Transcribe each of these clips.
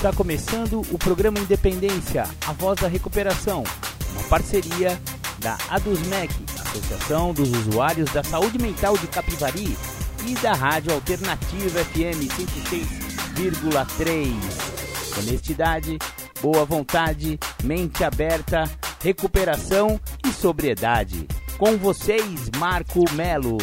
Está começando o programa Independência, a voz da recuperação, uma parceria da ADUSMEC, Associação dos Usuários da Saúde Mental de Capivari, e da Rádio Alternativa FM 106,3. Honestidade, boa vontade, mente aberta, recuperação e sobriedade. Com vocês, Marco Melo.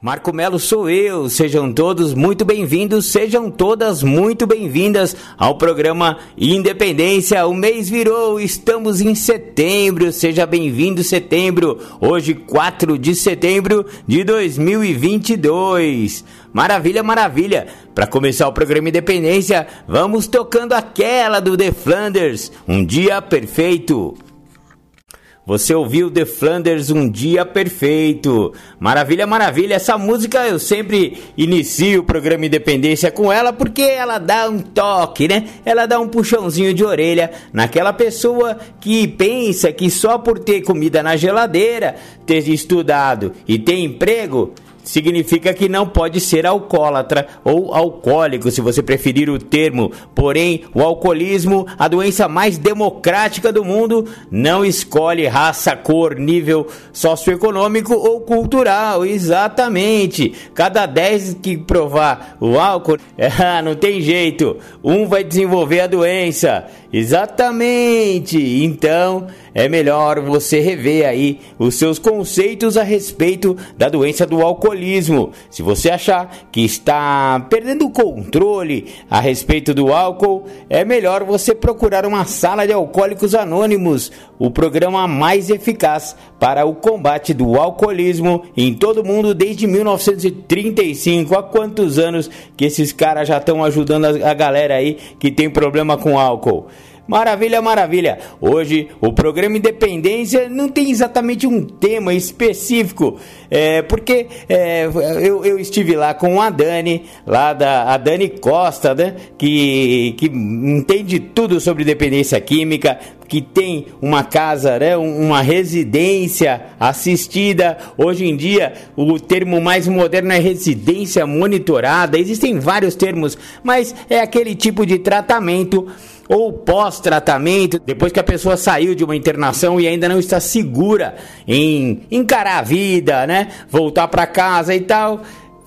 Marco Melo sou eu, sejam todos muito bem-vindos, sejam todas muito bem-vindas ao programa Independência. O mês virou, estamos em setembro, seja bem-vindo setembro, hoje 4 de setembro de 2022. Maravilha, maravilha! Para começar o programa Independência, vamos tocando aquela do The Flanders, Um Dia Perfeito. Você ouviu The Flanders Um Dia Perfeito. Maravilha, maravilha. Essa música eu sempre inicio o programa Independência com ela porque ela dá um toque, né? Ela dá um puxãozinho de orelha naquela pessoa que pensa que só por ter comida na geladeira, ter estudado e ter emprego, significa que não pode ser alcoólatra ou alcoólico, se você preferir o termo. Porém, o alcoolismo, a doença mais democrática do mundo, não escolhe raça, cor, nível socioeconômico ou cultural. Exatamente. Cada 10 que provar o álcool, é, não tem jeito. Um vai desenvolver a doença. Exatamente. Então, é melhor você rever aí os seus conceitos a respeito da doença do alcoolismo. Se você achar que está perdendo o controle a respeito do álcool, é melhor você procurar uma sala de alcoólicos anônimos, o programa mais eficaz para o combate do alcoolismo em todo o mundo desde 1935. Há quantos anos que esses caras já estão ajudando a galera aí que tem problema com álcool? Maravilha, maravilha. Hoje o programa Independência não tem exatamente um tema específico, é, porque é, eu, eu, estive lá com a Dani, lá da a Dani Costa, né, que, que entende tudo sobre dependência química, que tem uma casa, né, uma residência assistida. Hoje em dia, o termo mais moderno é residência monitorada. Existem vários termos, mas é aquele tipo de tratamento ou pós-tratamento, depois que a pessoa saiu de uma internação e ainda não está segura em encarar a vida, né? Voltar para casa e tal.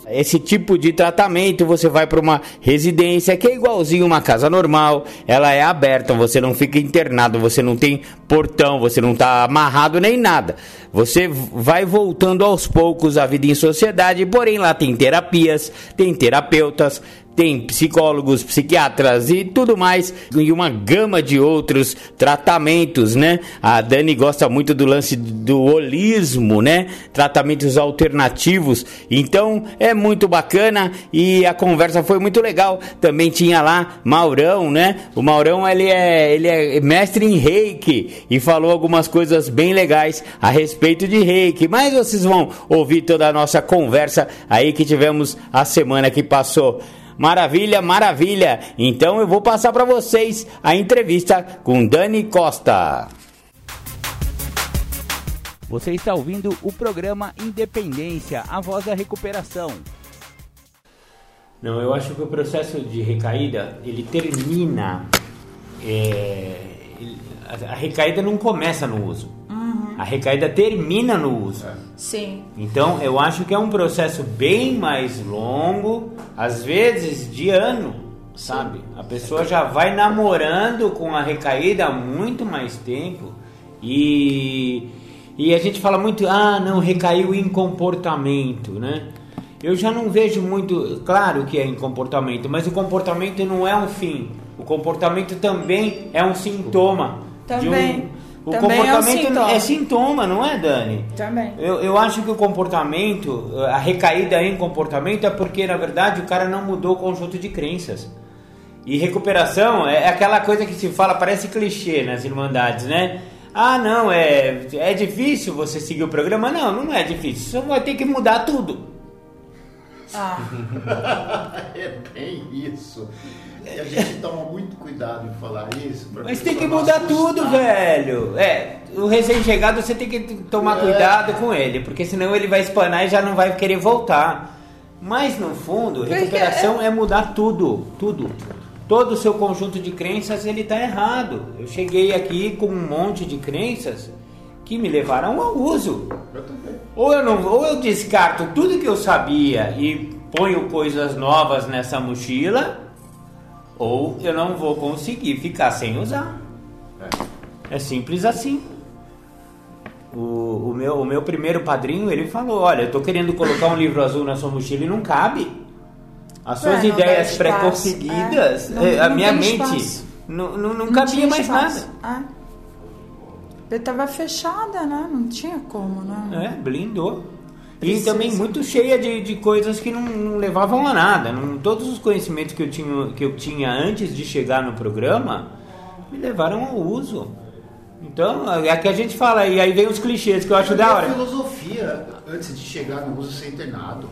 Esse tipo de tratamento você vai para uma residência que é igualzinho uma casa normal, ela é aberta, você não fica internado, você não tem portão, você não está amarrado nem nada. Você vai voltando aos poucos à vida em sociedade, porém lá tem terapias, tem terapeutas, tem psicólogos, psiquiatras e tudo mais, e uma gama de outros tratamentos, né? A Dani gosta muito do lance do holismo, né? Tratamentos alternativos. Então é muito bacana e a conversa foi muito legal. Também tinha lá Maurão, né? O Maurão ele é, ele é mestre em reiki e falou algumas coisas bem legais a respeito de reiki. Mas vocês vão ouvir toda a nossa conversa aí que tivemos a semana que passou. Maravilha, maravilha. Então eu vou passar para vocês a entrevista com Dani Costa. Você está ouvindo o programa Independência, a voz da recuperação. Não, eu acho que o processo de recaída ele termina. É, a recaída não começa no uso. Uhum. A recaída termina no uso. É. Sim. Então eu acho que é um processo bem mais longo, às vezes de ano, sabe? A pessoa já vai namorando com a recaída há muito mais tempo e e a gente fala muito, ah, não recaiu em comportamento, né? Eu já não vejo muito, claro que é em comportamento, mas o comportamento não é um fim. O comportamento também é um sintoma também. de um o Também comportamento é, um sintoma. é, sintoma. não é, Dani? Também. Eu, eu acho que o comportamento, a recaída em comportamento é porque, na verdade, o cara não mudou o conjunto de crenças. E recuperação é aquela coisa que se fala, parece clichê nas irmandades, né? Ah, não, é, é difícil você seguir o programa. Não, não é difícil. Você vai ter que mudar tudo. Ah. é bem isso. E a gente toma muito cuidado em falar isso. Mas tem que mudar tudo, velho. É, o recém-chegado você tem que tomar É. cuidado com ele, porque senão ele vai espanar e já não vai querer voltar. Mas no fundo, recuperação é mudar tudo, tudo. Todo o seu conjunto de crenças ele tá errado. Eu cheguei aqui com um monte de crenças que me levaram ao uso. Eu. Ou eu não, ou eu descarto tudo que eu sabia e ponho coisas novas nessa mochila, ou eu não vou conseguir ficar sem usar. É. É simples assim. O, o meu, o meu primeiro padrinho, ele falou, olha, eu tô querendo colocar um livro azul na sua mochila e não cabe. As suas dá ideias espaço, preconcebidas, é. Eh, a minha mente espaço. não, não, não Não cabia mais espaço. nada. É. Ele tava fechada, né? Não tinha como, né? É, blindou. E Precisa. também muito cheia de, de coisas que não, não levavam a nada. Não, todos os conhecimentos que eu, tinha, que eu tinha antes de chegar no programa me levaram ao uso. Então, é que a gente fala, e aí vem os clichês que eu acho Eu da hora. filosofia antes de chegar no uso ser internado.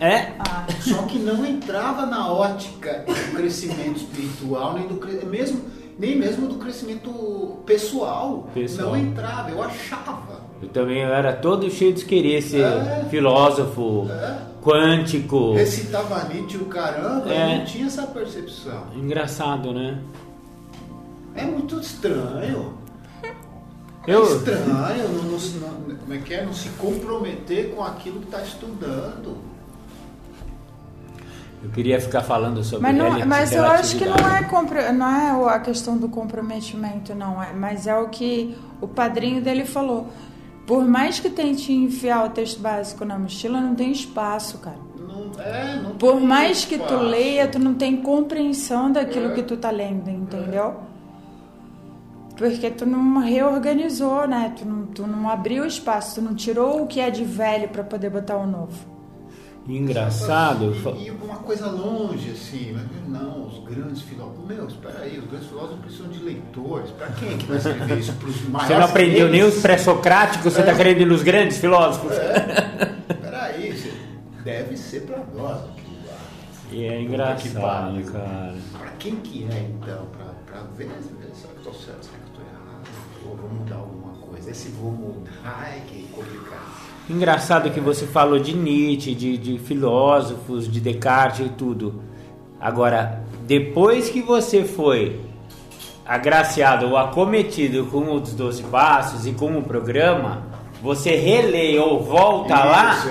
É, Ah, Só que não entrava na ótica do crescimento espiritual, nem do mesmo nem mesmo do crescimento pessoal. Pessoal. Não entrava, eu achava. eu também era todo cheio de querer ser É. filósofo, É. quântico. Recitava Nietzsche o caramba, É. eu não tinha essa percepção. Engraçado, né? É muito estranho. Eu, É estranho, não, não não- como é que é? Não se comprometer com aquilo que está estudando. Eu queria ficar falando sobre Mas, não, mas eu acho que não é, compro- não é a questão do comprometimento, não. É, mas é o que o padrinho dele falou. Por mais que tente enfiar o texto básico na mochila, não tem espaço, cara. Não, é, não Por mais que tu espaço. leia, tu não tem compreensão daquilo É. que tu tá lendo, entendeu? Porque tu não reorganizou, né? Tu não, tu não abriu espaço, tu não tirou o que é de velho pra poder botar o novo. Engraçado. E, e uma coisa longe, assim, não, os grandes filósofos. Meu, espera aí, os grandes filósofos precisam de leitores. Para quem é que vai escrever isso para os maiores? Você não aprendeu que nem os pré-socráticos, você está querendo ir nos grandes filósofos? Espera aí, você- deve ser para nós. E é Que engraçado, pariu. cara. Para quem que é, então? Para ver, ver, será que estou certo, será que estou errado? Ou vou mudar alguma coisa? Esse vou mudar é que é complicado. Engraçado que você falou de Nietzsche, de, de filósofos, de Descartes e tudo. Agora, depois que você foi agraciado ou acometido com os 12 passos e com o programa, você relê ou volta Isso, lá,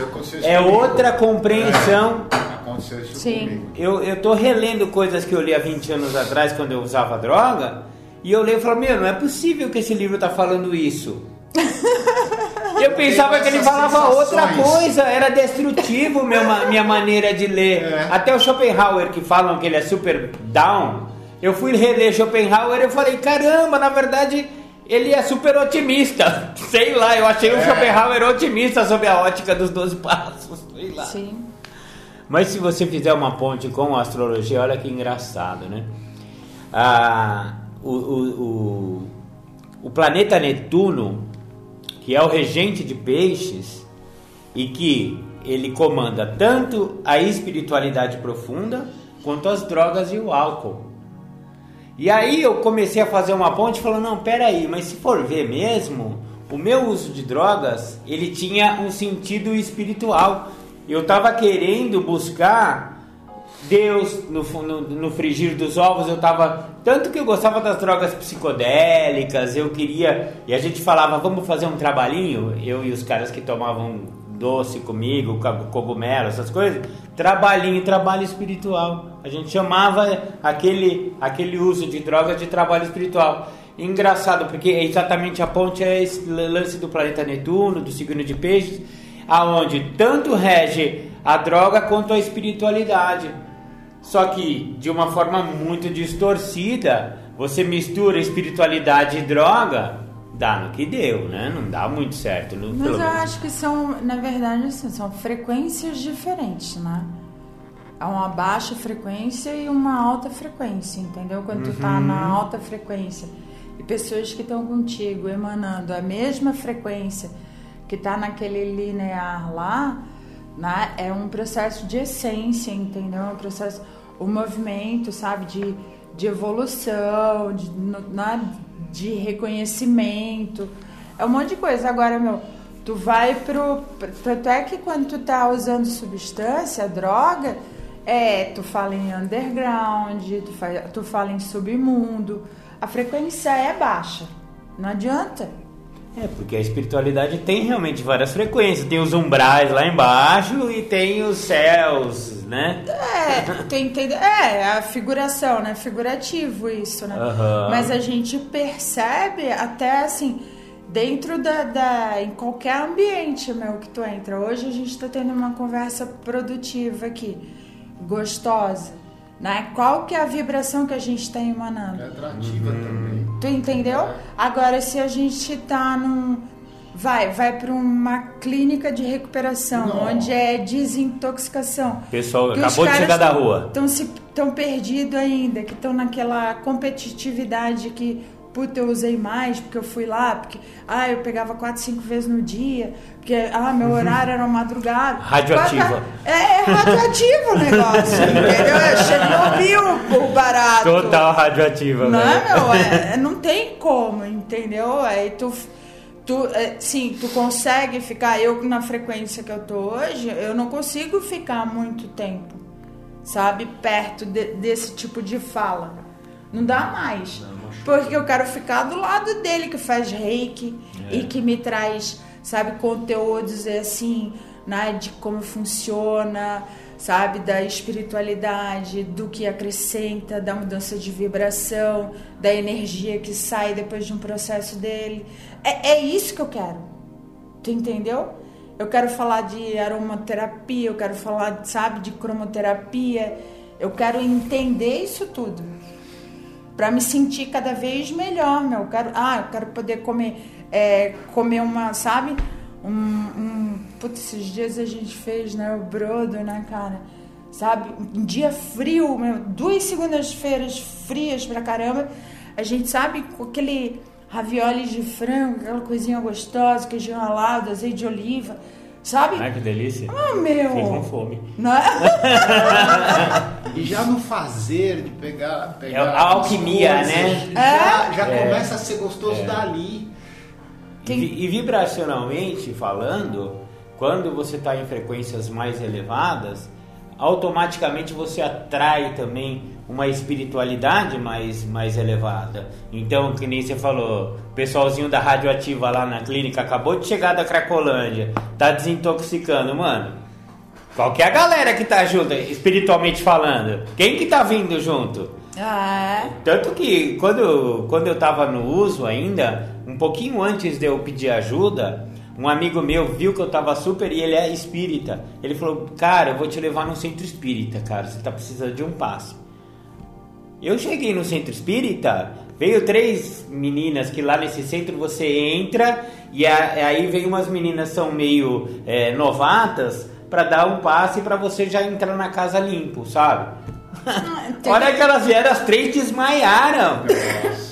é comigo. outra compreensão. Aconteceu isso Sim. comigo. Eu, eu tô relendo coisas que eu li há 20 anos atrás, quando eu usava droga, e eu leio e falo, meu, não é possível que esse livro tá falando isso. Eu pensava que ele falava outra coisa, era destrutivo meu, ma- minha maneira de ler. É. Até o Schopenhauer, que falam que ele é super down, eu fui reler Schopenhauer e eu falei, caramba, na verdade ele é super otimista. Sei lá, eu achei o É. Schopenhauer otimista sobre a ótica dos 12 passos. Sei lá. Sim. Mas se você fizer uma ponte com a astrologia, olha que engraçado, né? Ah, o, o, o, o planeta Netuno, que é o regente de peixes, e que ele comanda tanto a espiritualidade profunda quanto as drogas e o álcool. E aí eu comecei a fazer uma ponte falando, não, peraí, mas se for ver mesmo, o meu uso de drogas, ele tinha um sentido espiritual. Eu estava querendo buscar Deus no, no, no frigir dos ovos, eu tava. Tanto que eu gostava das drogas psicodélicas, eu queria. E a gente falava, vamos fazer um trabalhinho, eu e os caras que tomavam doce comigo, co- cogumelo, essas coisas. Trabalhinho, trabalho espiritual. A gente chamava aquele, aquele uso de drogas de trabalho espiritual. Engraçado, porque é exatamente a ponte é esse lance do planeta Netuno, do signo de peixes, aonde tanto rege a droga quanto a espiritualidade. Só que de uma forma muito distorcida, você mistura espiritualidade e droga, dá no que deu, né? Não dá muito certo. No, Mas eu menos. acho que são, na verdade, assim, são frequências diferentes, né? Há uma baixa frequência e uma alta frequência, entendeu? Quando tu Uhum. tá na alta frequência e pessoas que estão contigo emanando a mesma frequência que tá naquele linear lá, né? É um processo de essência, entendeu? É um processo, o movimento, sabe, de, de evolução, de, né? de reconhecimento, é um monte de coisa. Agora, meu, tu vai pro. Tanto é que quando tu tá usando substância, droga, é, tu fala em underground, tu, faz, tu fala em submundo, a frequência é baixa. Não adianta. É, porque a espiritualidade tem realmente várias frequências. Tem os umbrais lá embaixo e tem os céus, né? É, tem, tem, é a figuração, né? Figurativo isso, né? Uhum. Mas a gente percebe até assim, dentro da, da. em qualquer ambiente, meu, que tu entra. Hoje a gente está tendo uma conversa produtiva aqui, gostosa. Né? Qual que é a vibração que a gente está emanando? É atrativa uhum. também. Tu entendeu? É. Agora, se a gente está num. Vai, vai para uma clínica de recuperação, Não. onde é desintoxicação. Pessoal, acabou de chegar da rua. Estão perdidos ainda, que estão naquela competitividade que puta, eu usei mais porque eu fui lá, porque ah, eu pegava quatro, cinco vezes no dia, porque ah, meu uhum. horário era madrugada. Radioativa. É, é radioativo o negócio, entendeu? É Chernobyl o barato. Total radioativa, Não, velho. meu, é, não tem como, entendeu? Aí tu tu, é, sim, tu consegue ficar, eu na frequência que eu tô hoje, eu não consigo ficar muito tempo, sabe, perto de, desse tipo de fala. Não dá mais. Não. Porque eu quero ficar do lado dele que faz reiki é. e que me traz, sabe, conteúdos assim, né, de como funciona, sabe, da espiritualidade, do que acrescenta, da mudança de vibração, da energia que sai depois de um processo dele. É, é isso que eu quero. Tu entendeu? Eu quero falar de aromaterapia, eu quero falar, sabe, de cromoterapia. Eu quero entender isso tudo para me sentir cada vez melhor, meu. Eu quero, ah, eu quero poder comer, é, comer uma, sabe? Um, um, putz, esses dias a gente fez, né, o brodo, né, cara? Sabe? Um dia frio, meu, duas segundas-feiras frias pra caramba. A gente sabe com aquele ravioli de frango, aquela coisinha gostosa, queijinho ralado, azeite de oliva Sabe? Ai, que delícia. Ah, meu. Fiquei com fome. Não é? e já no fazer de pegar. pegar é a alquimia, coisas, né? Já, já é. começa a ser gostoso é. dali. E, e vibracionalmente falando, quando você está em frequências mais elevadas, automaticamente você atrai também uma espiritualidade mais, mais elevada. Então, que nem você falou, o pessoalzinho da radioativa lá na clínica acabou de chegar da Cracolândia, tá desintoxicando, mano. Qual que é a galera que tá junto, espiritualmente falando? Quem que tá vindo junto? Ah. É? Tanto que quando, quando eu tava no uso ainda, um pouquinho antes de eu pedir ajuda, um amigo meu viu que eu tava super e ele é espírita. Ele falou: Cara, eu vou te levar no centro espírita, cara. Você tá precisando de um passo. Eu cheguei no centro espírita, veio três meninas que lá nesse centro você entra e aí vem umas meninas são meio é, novatas para dar um passe para você já entrar na casa limpo, sabe? Ah, Olha que elas vieram, as três desmaiaram.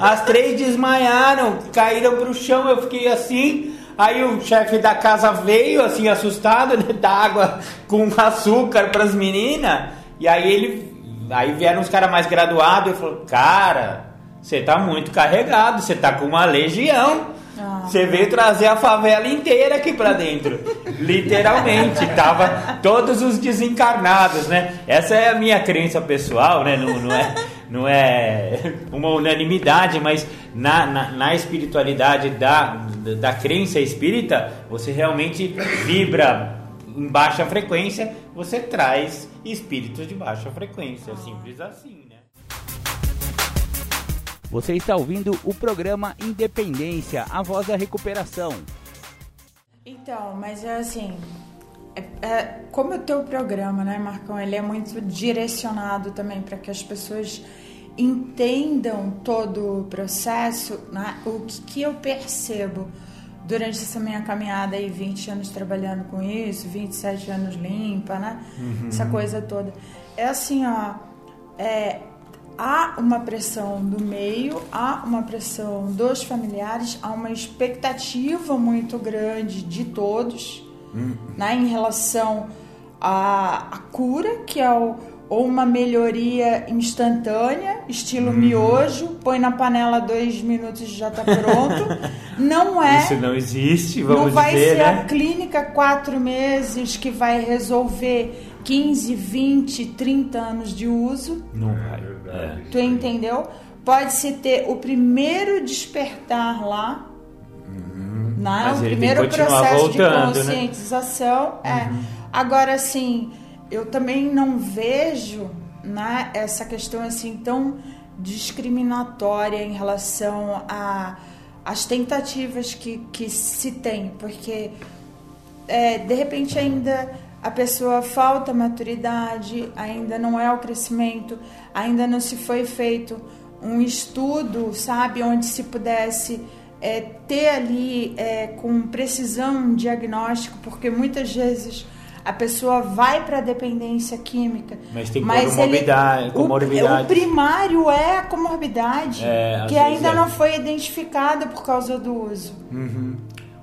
As três desmaiaram, caíram pro chão, eu fiquei assim. Aí o chefe da casa veio, assim, assustado, né? Da água com açúcar pras meninas. E aí ele. Aí vieram os caras mais graduados e falou, cara, você tá muito carregado, você tá com uma legião. Ah. Você veio trazer a favela inteira aqui pra dentro. Literalmente, tava todos os desencarnados, né? Essa é a minha crença pessoal, né? Não, não, é, não é uma unanimidade, mas na, na, na espiritualidade da, da crença espírita, você realmente vibra em baixa frequência, você traz espíritos de baixa frequência. Simples assim. Você está ouvindo o programa Independência, a voz da recuperação. Então, mas é assim, é, é, como o teu programa, né, Marcão, ele é muito direcionado também para que as pessoas entendam todo o processo, né? o que, que eu percebo durante essa minha caminhada aí, 20 anos trabalhando com isso, 27 anos limpa, né? Uhum. Essa coisa toda. É assim, ó, é, há uma pressão do meio, há uma pressão dos familiares, há uma expectativa muito grande de todos, né, em relação à, à cura, que é o, ou uma melhoria instantânea, estilo miojo, põe na panela dois minutos e já está pronto. Não é. Isso não existe, vamos não vai dizer, ser né? a clínica quatro meses que vai resolver 15, 20, 30 anos de uso. Não vai. verdade. Tu entendeu? Pode-se ter o primeiro despertar lá, né? O primeiro processo voltando, né? de conscientização. É. Agora, assim, eu também não vejo né, essa questão assim tão discriminatória em relação a as tentativas que, que se tem, porque é, de repente ainda a pessoa falta maturidade, ainda não é o crescimento, ainda não se foi feito um estudo, sabe, onde se pudesse é, ter ali é, com precisão um diagnóstico, porque muitas vezes a pessoa vai para a dependência química, Mas tem ele- comorbidade- o- comorbidade. O, primário é a comorbidade, É, que ainda é. não foi identificada por causa do uso.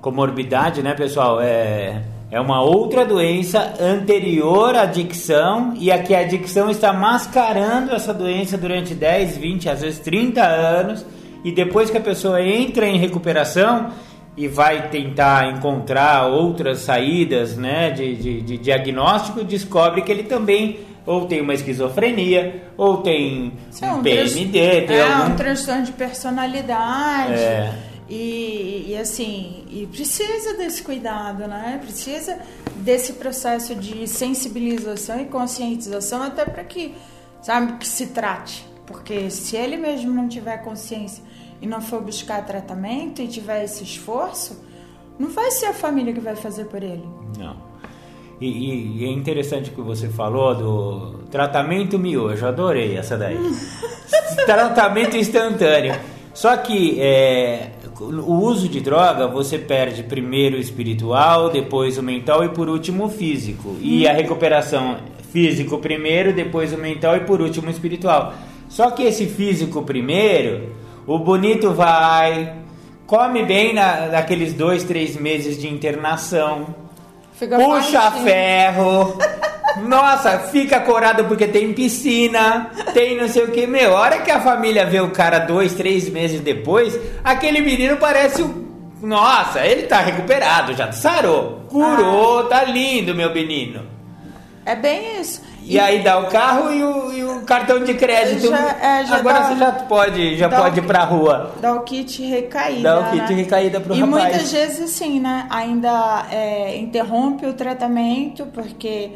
Comorbidade, né, pessoal? É, é uma outra doença anterior à adicção e a que a adicção está mascarando essa doença durante 10, 20, às vezes 30 anos. E depois que a pessoa entra em recuperação e vai tentar encontrar outras saídas né, de, de, de diagnóstico, descobre que ele também ou tem uma esquizofrenia, ou tem é um um PMD, tem é algum... um transtorno de personalidade. É. E, e assim, e precisa desse cuidado, né? Precisa desse processo de sensibilização e conscientização até para que, sabe, que se trate. Porque se ele mesmo não tiver consciência e não for buscar tratamento e tiver esse esforço, não vai ser a família que vai fazer por ele. Não. E, e- e é interessante que você falou do tratamento miojo, adorei essa daí. tratamento instantâneo. Só que é, o uso de droga você perde primeiro o espiritual, depois o mental e por último o físico. E a recuperação físico primeiro, depois o mental e por último o espiritual. Só que esse físico primeiro, o bonito vai, come bem na, naqueles dois, três meses de internação. Puxa fortinho. ferro. Nossa, fica corado porque tem piscina, tem não sei o que. Meu, a hora que a família vê o cara dois, três meses depois, aquele menino parece o. Nossa, ele tá recuperado, já sarou, curou, tá lindo, meu menino. É bem isso. E aí dá o carro e o, e o cartão de crédito. Já- é, já Agora dá- você já pode, já pode o- ir pra rua. Dá o kit recaída. Dá o kit né? recaída pro e rapaz. muitas vezes, assim, né? Ainda é, interrompe o tratamento porque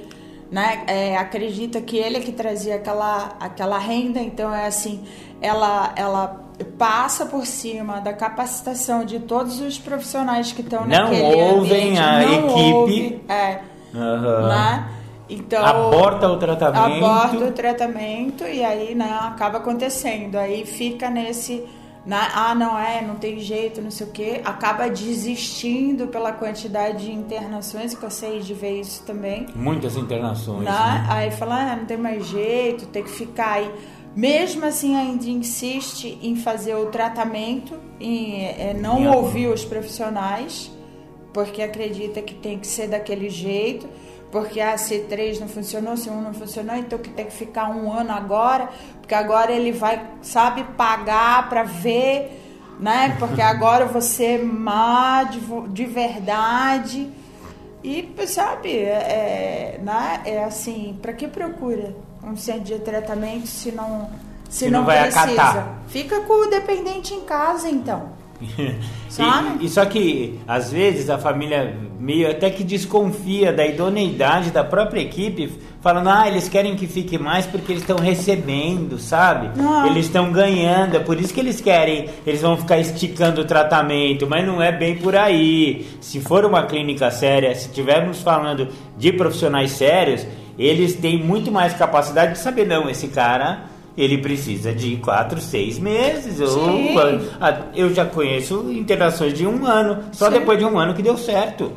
né, é, acredita que ele é que trazia aquela, aquela renda. Então, é assim, ela, ela passa por cima da capacitação de todos os profissionais que estão Não naquele ouvem ambiente. a não equipe. ouve, é, Aham. né? Então, Aborta o tratamento. aborta o tratamento e aí né, acaba acontecendo. Aí fica nesse. né, ah, não é, não tem jeito, não sei o quê. Acaba desistindo pela quantidade de internações, que eu sei de ver isso também. Muitas internações. Né? né? Aí fala, ah, não tem mais jeito, tem que ficar aí. Mesmo assim, ainda insiste em fazer o tratamento, em é, não Em ouvir os profissionais, porque acredita que tem que ser daquele jeito, porque a C3 não funcionou, C1 não funcionou, então que tem que ficar um ano agora, porque agora ele vai, sabe, pagar para ver, né? Porque agora você má de, de verdade. E, sabe, é, é, né, é assim, para que procura um centro de tratamento se não, se, Se não não, vai precisa? acatar. Fica com o dependente em casa, então. E, e só que às vezes a família meio até que desconfia da idoneidade da própria equipe, falando, ah, eles querem que fique mais porque eles estão recebendo, sabe? Não. Eles estão ganhando, é por isso que eles querem, eles vão ficar esticando o tratamento, mas não é bem por aí. Se for uma clínica séria, se estivermos falando de profissionais sérios, eles têm muito mais capacidade de saber, não, esse cara ele precisa de quatro, seis meses. Ou, Sim. Ah, eu já conheço internações de um ano, só Sim. depois de um ano que deu certo.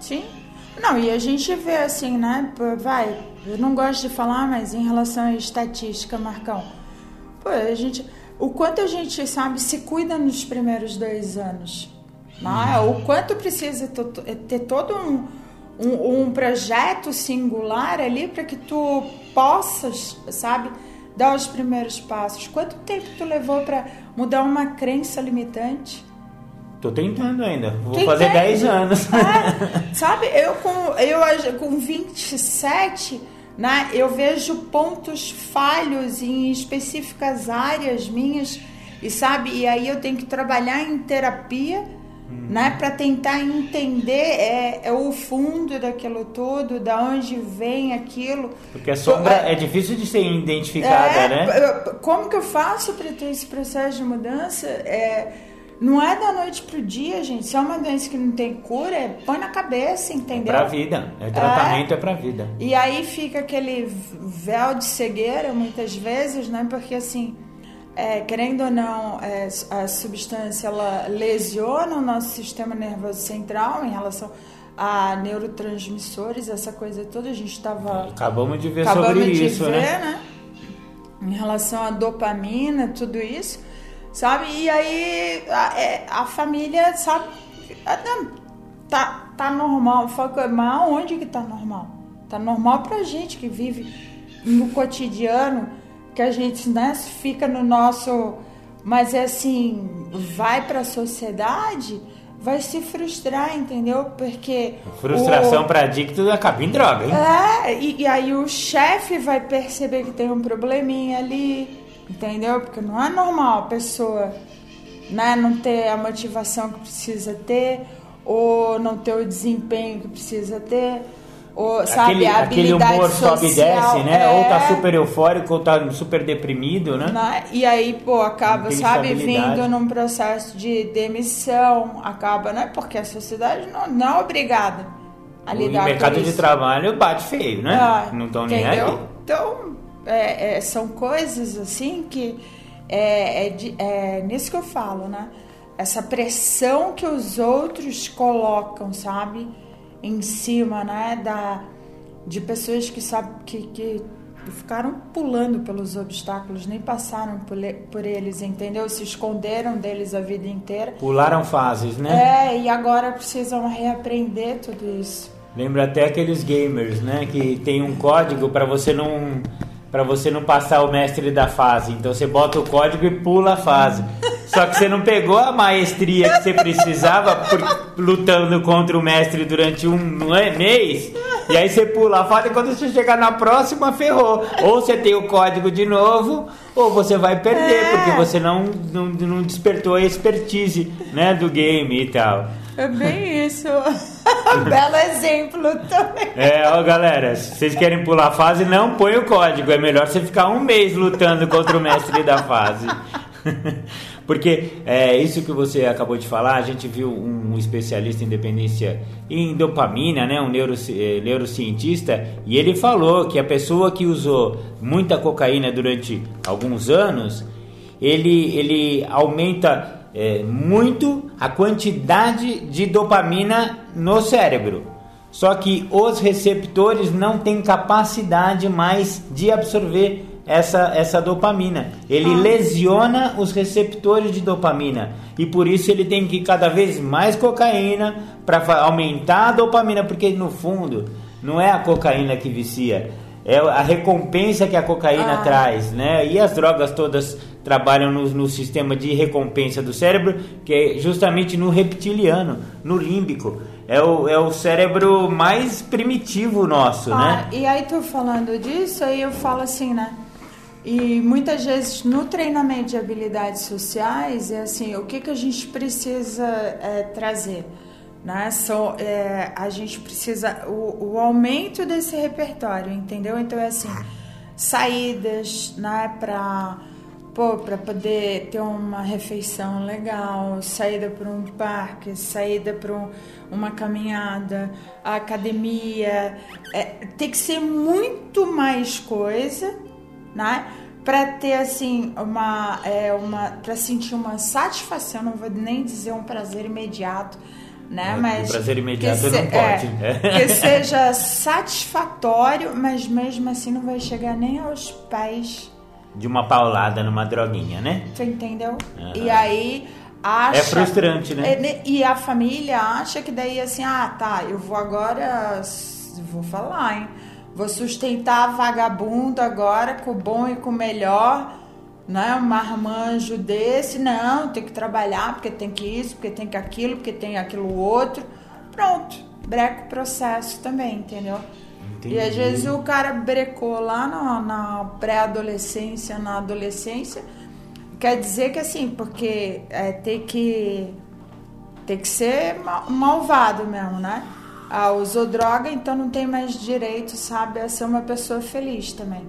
Sim. Não, e a gente vê assim, né? Vai, eu não gosto de falar, mas em relação à estatística, Marcão, pô, a gente. O quanto a gente, sabe, se cuida nos primeiros dois anos. Né? O quanto precisa to- ter todo um, um, um projeto singular ali para que tu possas, sabe, dar os primeiros passos. Quanto tempo tu levou para mudar uma crença limitante? Tô tentando ainda. Vou Tentei. fazer 10 anos. É, sabe, eu com, eu com 27, né, eu vejo pontos falhos em específicas áreas minhas e sabe, e aí eu tenho que trabalhar em terapia, hum. né, para tentar entender é, é, o fundo daquilo tudo, da onde vem aquilo. Porque a sombra é, é difícil de ser identificada, é, né? Como que eu faço para ter esse processo de mudança? É, não é da noite pro dia, gente. Se é uma doença que não tem cura, é, põe na cabeça, entendeu? É pra vida. É tratamento, é, é pra vida. E aí fica aquele véu de cegueira, muitas vezes, né? Porque assim, é, querendo ou não, é, a substância ela lesiona o nosso sistema nervoso central em relação a neurotransmissores, essa coisa toda. A gente estava. Acabamos de ver sobre de isso, ver, né? né? Em relação à dopamina, tudo isso sabe? E aí a, é, a família, sabe? Tá, tá normal. Mas onde que tá normal? Tá normal pra gente que vive no cotidiano, que a gente né, fica no nosso. Mas é assim, vai pra sociedade vai se frustrar, entendeu? Porque. Frustração o... para adicto acaba em droga, hein? É, e, e aí o chefe vai perceber que tem um probleminha ali entendeu? Porque não é normal a pessoa né, não ter a motivação que precisa ter, ou não ter o desempenho que precisa ter, ou, sabe, aquele, a habilidade aquele humor social, sobe e desce, né? É... Ou tá super eufórico, ou tá super deprimido, né? né? E aí, pô, acaba, sabe, vindo num processo de demissão, acaba, né? Porque a sociedade não, não é obrigada a lidar o mercado de trabalho bate feio, né? Ah, não estão nem aí. Então, é, é, são coisas assim que é, é, é, nisso que eu falo, né? Essa pressão que os outros colocam, sabe? Em cima, né? Da, de pessoas que, sabe, que, que ficaram pulando pelos obstáculos, nem passaram por, por, eles, entendeu? Se esconderam deles a vida inteira. Pularam fases, né? É, e agora precisam reaprender tudo isso. Lembra até aqueles gamers, né? Que tem um código para você não para você não passar o mestre da fase. Então você bota o código e pula a fase. Só que você não pegou a maestria que você precisava por, lutando contra o mestre durante um mês. E aí você pula a fase e quando você chegar na próxima, ferrou. Ou você tem o código de novo, ou você vai perder, é. porque você não, não, não despertou a expertise né, do game e tal. É bem isso. Belo exemplo também. É, ó, galera, se vocês querem pular a fase, não põe o código. É melhor você ficar um mês lutando contra o mestre da fase. Porque é isso que você acabou de falar, a gente viu um especialista em dependência em dopamina, né, um é, neurocientista, e ele falou que a pessoa que usou muita cocaína durante alguns anos, ele, ele aumenta é, muito a quantidade de dopamina no cérebro. Só que os receptores não têm capacidade mais de absorver essa, essa dopamina. Ele ah. lesiona os receptores de dopamina e por isso ele tem que cada vez mais cocaína para aumentar a dopamina, porque no fundo não é a cocaína que vicia, é a recompensa que a cocaína ah. traz, né? E as drogas todas trabalham no, no, sistema de recompensa do cérebro, que é justamente no reptiliano, no límbico. É o, é o cérebro mais primitivo nosso, ah, né? E aí tu falando disso, aí eu falo assim, né? E muitas vezes no treinamento de habilidades sociais é assim, o que, que a gente precisa é, trazer? Né? So, é, a gente precisa o, o aumento desse repertório, entendeu? Então é assim, saídas né, para para poder ter uma refeição legal, saída para um parque, saída para um, uma caminhada, academia, é, tem que ser muito mais coisa, né? Para ter assim uma, é, uma para sentir uma satisfação, não vou nem dizer um prazer imediato, né? É, mas prazer imediato não pode. É, que seja satisfatório, mas mesmo assim não vai chegar nem aos pés de uma paulada numa droguinha, né? Você entendeu? Uhum. E aí acha. É frustrante, né? É, E a família acha que daí assim, ah, tá, eu vou agora. Vou falar, hein? Vou sustentar vagabundo agora com o bom e com o melhor. Né? Um marmanjo desse, não, tem que trabalhar, porque tem que isso, porque tem que aquilo, porque tem aquilo outro. Pronto, breca o processo também, entendeu? E às vezes o cara brecou lá na, na pré-adolescência, na adolescência, quer dizer que assim, porque é, tem que tem que ser ma- malvado mesmo, né? Ah, usou droga, então não tem mais direito, sabe, a ser uma pessoa feliz também.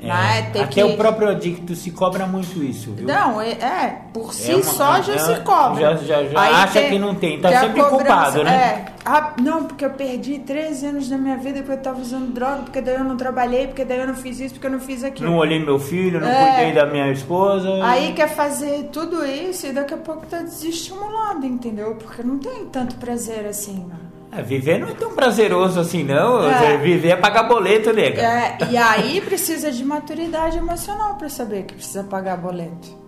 Né? Tem Aqui que- é o próprio adicto se cobra muito isso, viu? Não, é, é, por si uma- só já é- se cobra. já- já- já acha que não tem, tá sempre culpado, né? É, ah, não, porque eu perdi 13 anos da minha vida porque eu tava usando droga, porque daí eu não trabalhei, porque daí eu não fiz isso, porque eu não fiz aquilo. Não olhei meu filho, não É. cuidei da minha esposa. Aí quer fazer tudo isso e daqui a pouco tá desestimulado, entendeu? Porque não tem tanto prazer assim, mano. É, viver não é tão prazeroso assim, não. É. Viver é pagar boleto, nega. É, e aí precisa de maturidade emocional pra saber que precisa pagar boleto.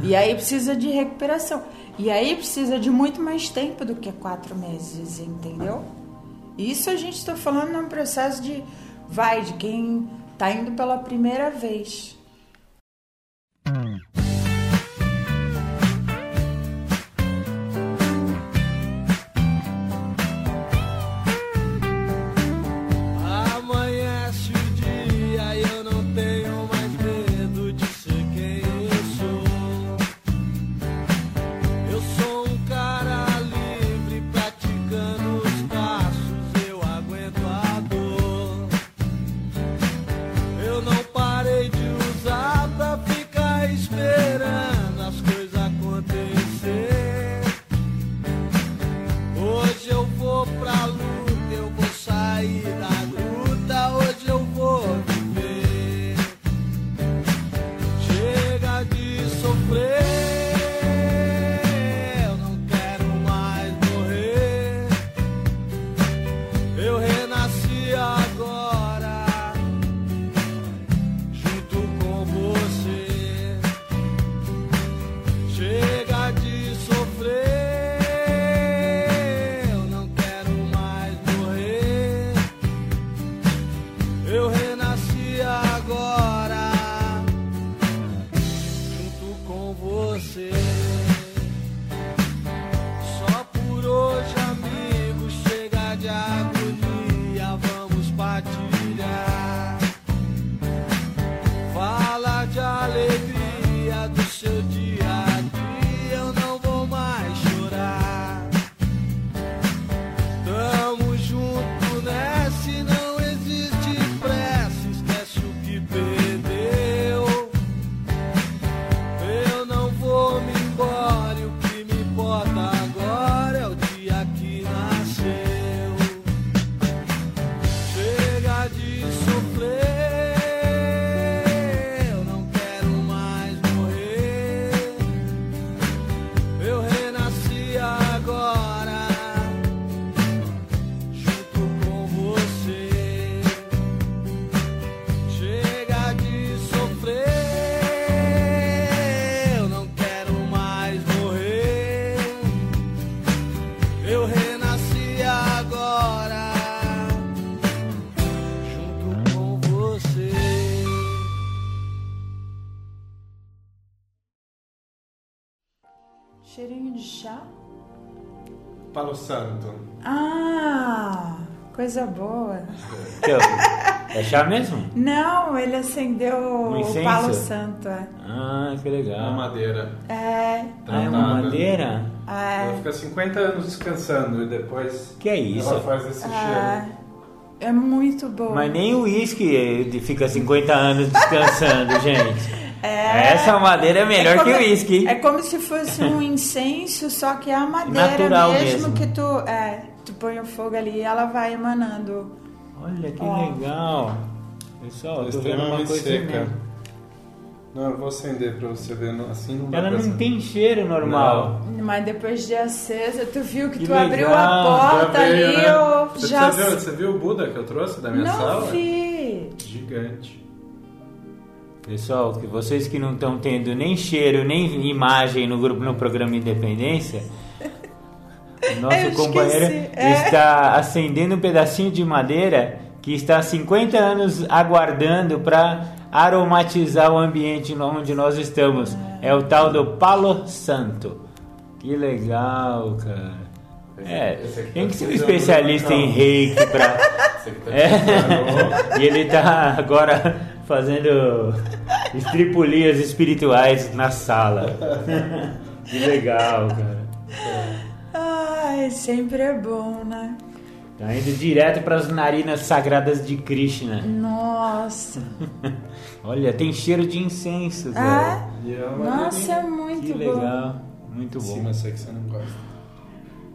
E aí precisa de recuperação. E aí precisa de muito mais tempo do que quatro meses, entendeu? Isso a gente está falando num processo de vai de quem tá indo pela primeira vez. Amanhece Palo Santo. Ah, coisa boa. Que é É chá mesmo? Não, ele acendeu Um o palo santo. É, Ah, que legal. Na madeira. é, Ah, é uma madeira? é, Ela fica 50 anos descansando e depois Que é isso? ela faz esse é, cheiro. é muito bom. Mas nem o uísque fica 50 anos descansando, gente. Essa madeira é melhor como- que o uísque. É como se fosse um incenso, só que é a madeira Natural mesmo, mesmo. que tu, é, tu põe o fogo ali e ela vai emanando. Olha que Ó. legal. Pessoal, eu tô vendo uma Extremamente coisa seca. mesmo. Não, eu vou acender pra você ver. não- Assim não dá Ela pra não acender. tem cheiro normal. Mas depois de acesa, tu viu que, Que tu abriu legal, a porta Já veio, ali, né? eu Você, já. você viu, você viu o Buda que eu trouxe da minha Não sala? vi. Gigante. Pessoal, que vocês que não estão tendo nem cheiro nem imagem no grupo no programa Independência, o nosso companheiro é. está acendendo um pedacinho de madeira que está há 50 anos aguardando para aromatizar o ambiente onde nós estamos. É o tal do Palo Santo. Que legal, cara. É, aqui tem tá que ser um especialista em reiki que tá é. E ele tá agora fazendo estripulias espirituais na sala. Que legal, cara. Ai, sempre é bom, né? Tá indo direto para as narinas sagradas de Krishna. Nossa. Olha, tem cheiro de incenso, Zé. Ah, é uma nossa, é muito Que bom. legal. Muito Sim, bom. mas sei que você não gosta.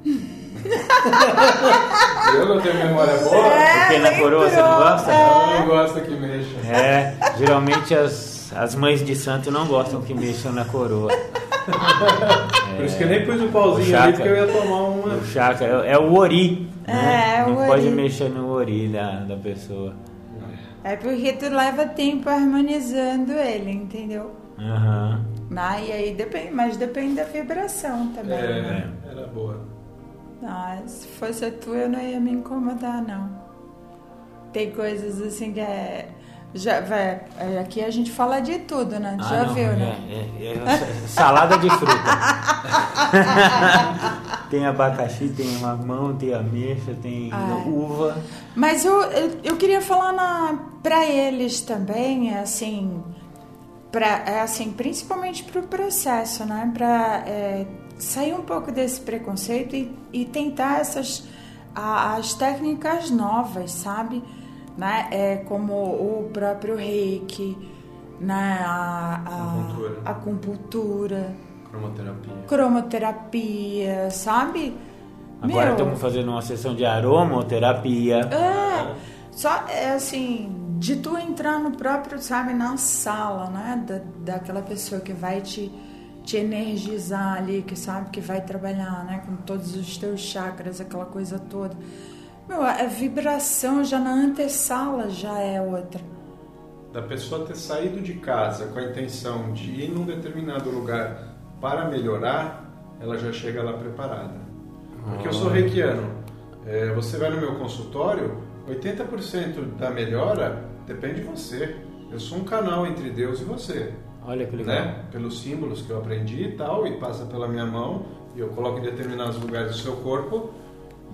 eu não tenho memória boa? Porque na coroa você não gosta? Eu não gosto que mexa. É, geralmente as, as mães de santo não gostam que mexam na coroa. Por isso que eu nem pus o pauzinho O ali, porque eu ia tomar uma. O chakra é, é o ori. né? É, o não ori. pode mexer no ori da, da pessoa. É porque tu leva tempo harmonizando ele, entendeu? Aham. Ah, e aí depende, mas depende da vibração também. né? É, era boa. Ah, se fosse tu, eu não ia me incomodar, não. Tem coisas assim que é. Já, vai, aqui a gente fala de tudo, né? Ah, Já não, viu, é, né? é, é salada de fruta. tem abacaxi, tem mamão, tem ameixa, tem Ah, uva. Mas eu, eu, eu queria falar na, pra eles também, é assim, pra, é assim, principalmente pro processo, né? Pra é, sair um pouco desse preconceito e, e tentar essas a- as técnicas novas, sabe? Né? É, como o próprio reiki, né? a, a, Acupuntura. acupuntura, Cromoterapia. cromoterapia, sabe? Agora estamos fazendo uma sessão de aromoterapia. É, só é assim, de tu entrar no próprio, sabe, na sala, né? Da, daquela pessoa que vai te, te energizar ali, que sabe que vai trabalhar, né? Com todos os teus chakras, aquela coisa toda. Meu, a vibração já na antessala já é outra. Da pessoa ter saído de casa com a intenção de ir num determinado lugar para melhorar, ela já chega lá preparada. Porque eu sou reikiano. É, você vai no meu consultório, 80% da melhora depende de você. Eu sou um canal entre Deus e você. Olha que legal. né? Pelos símbolos que eu aprendi e tal, e passa pela minha mão, e eu coloco em determinados lugares do seu corpo,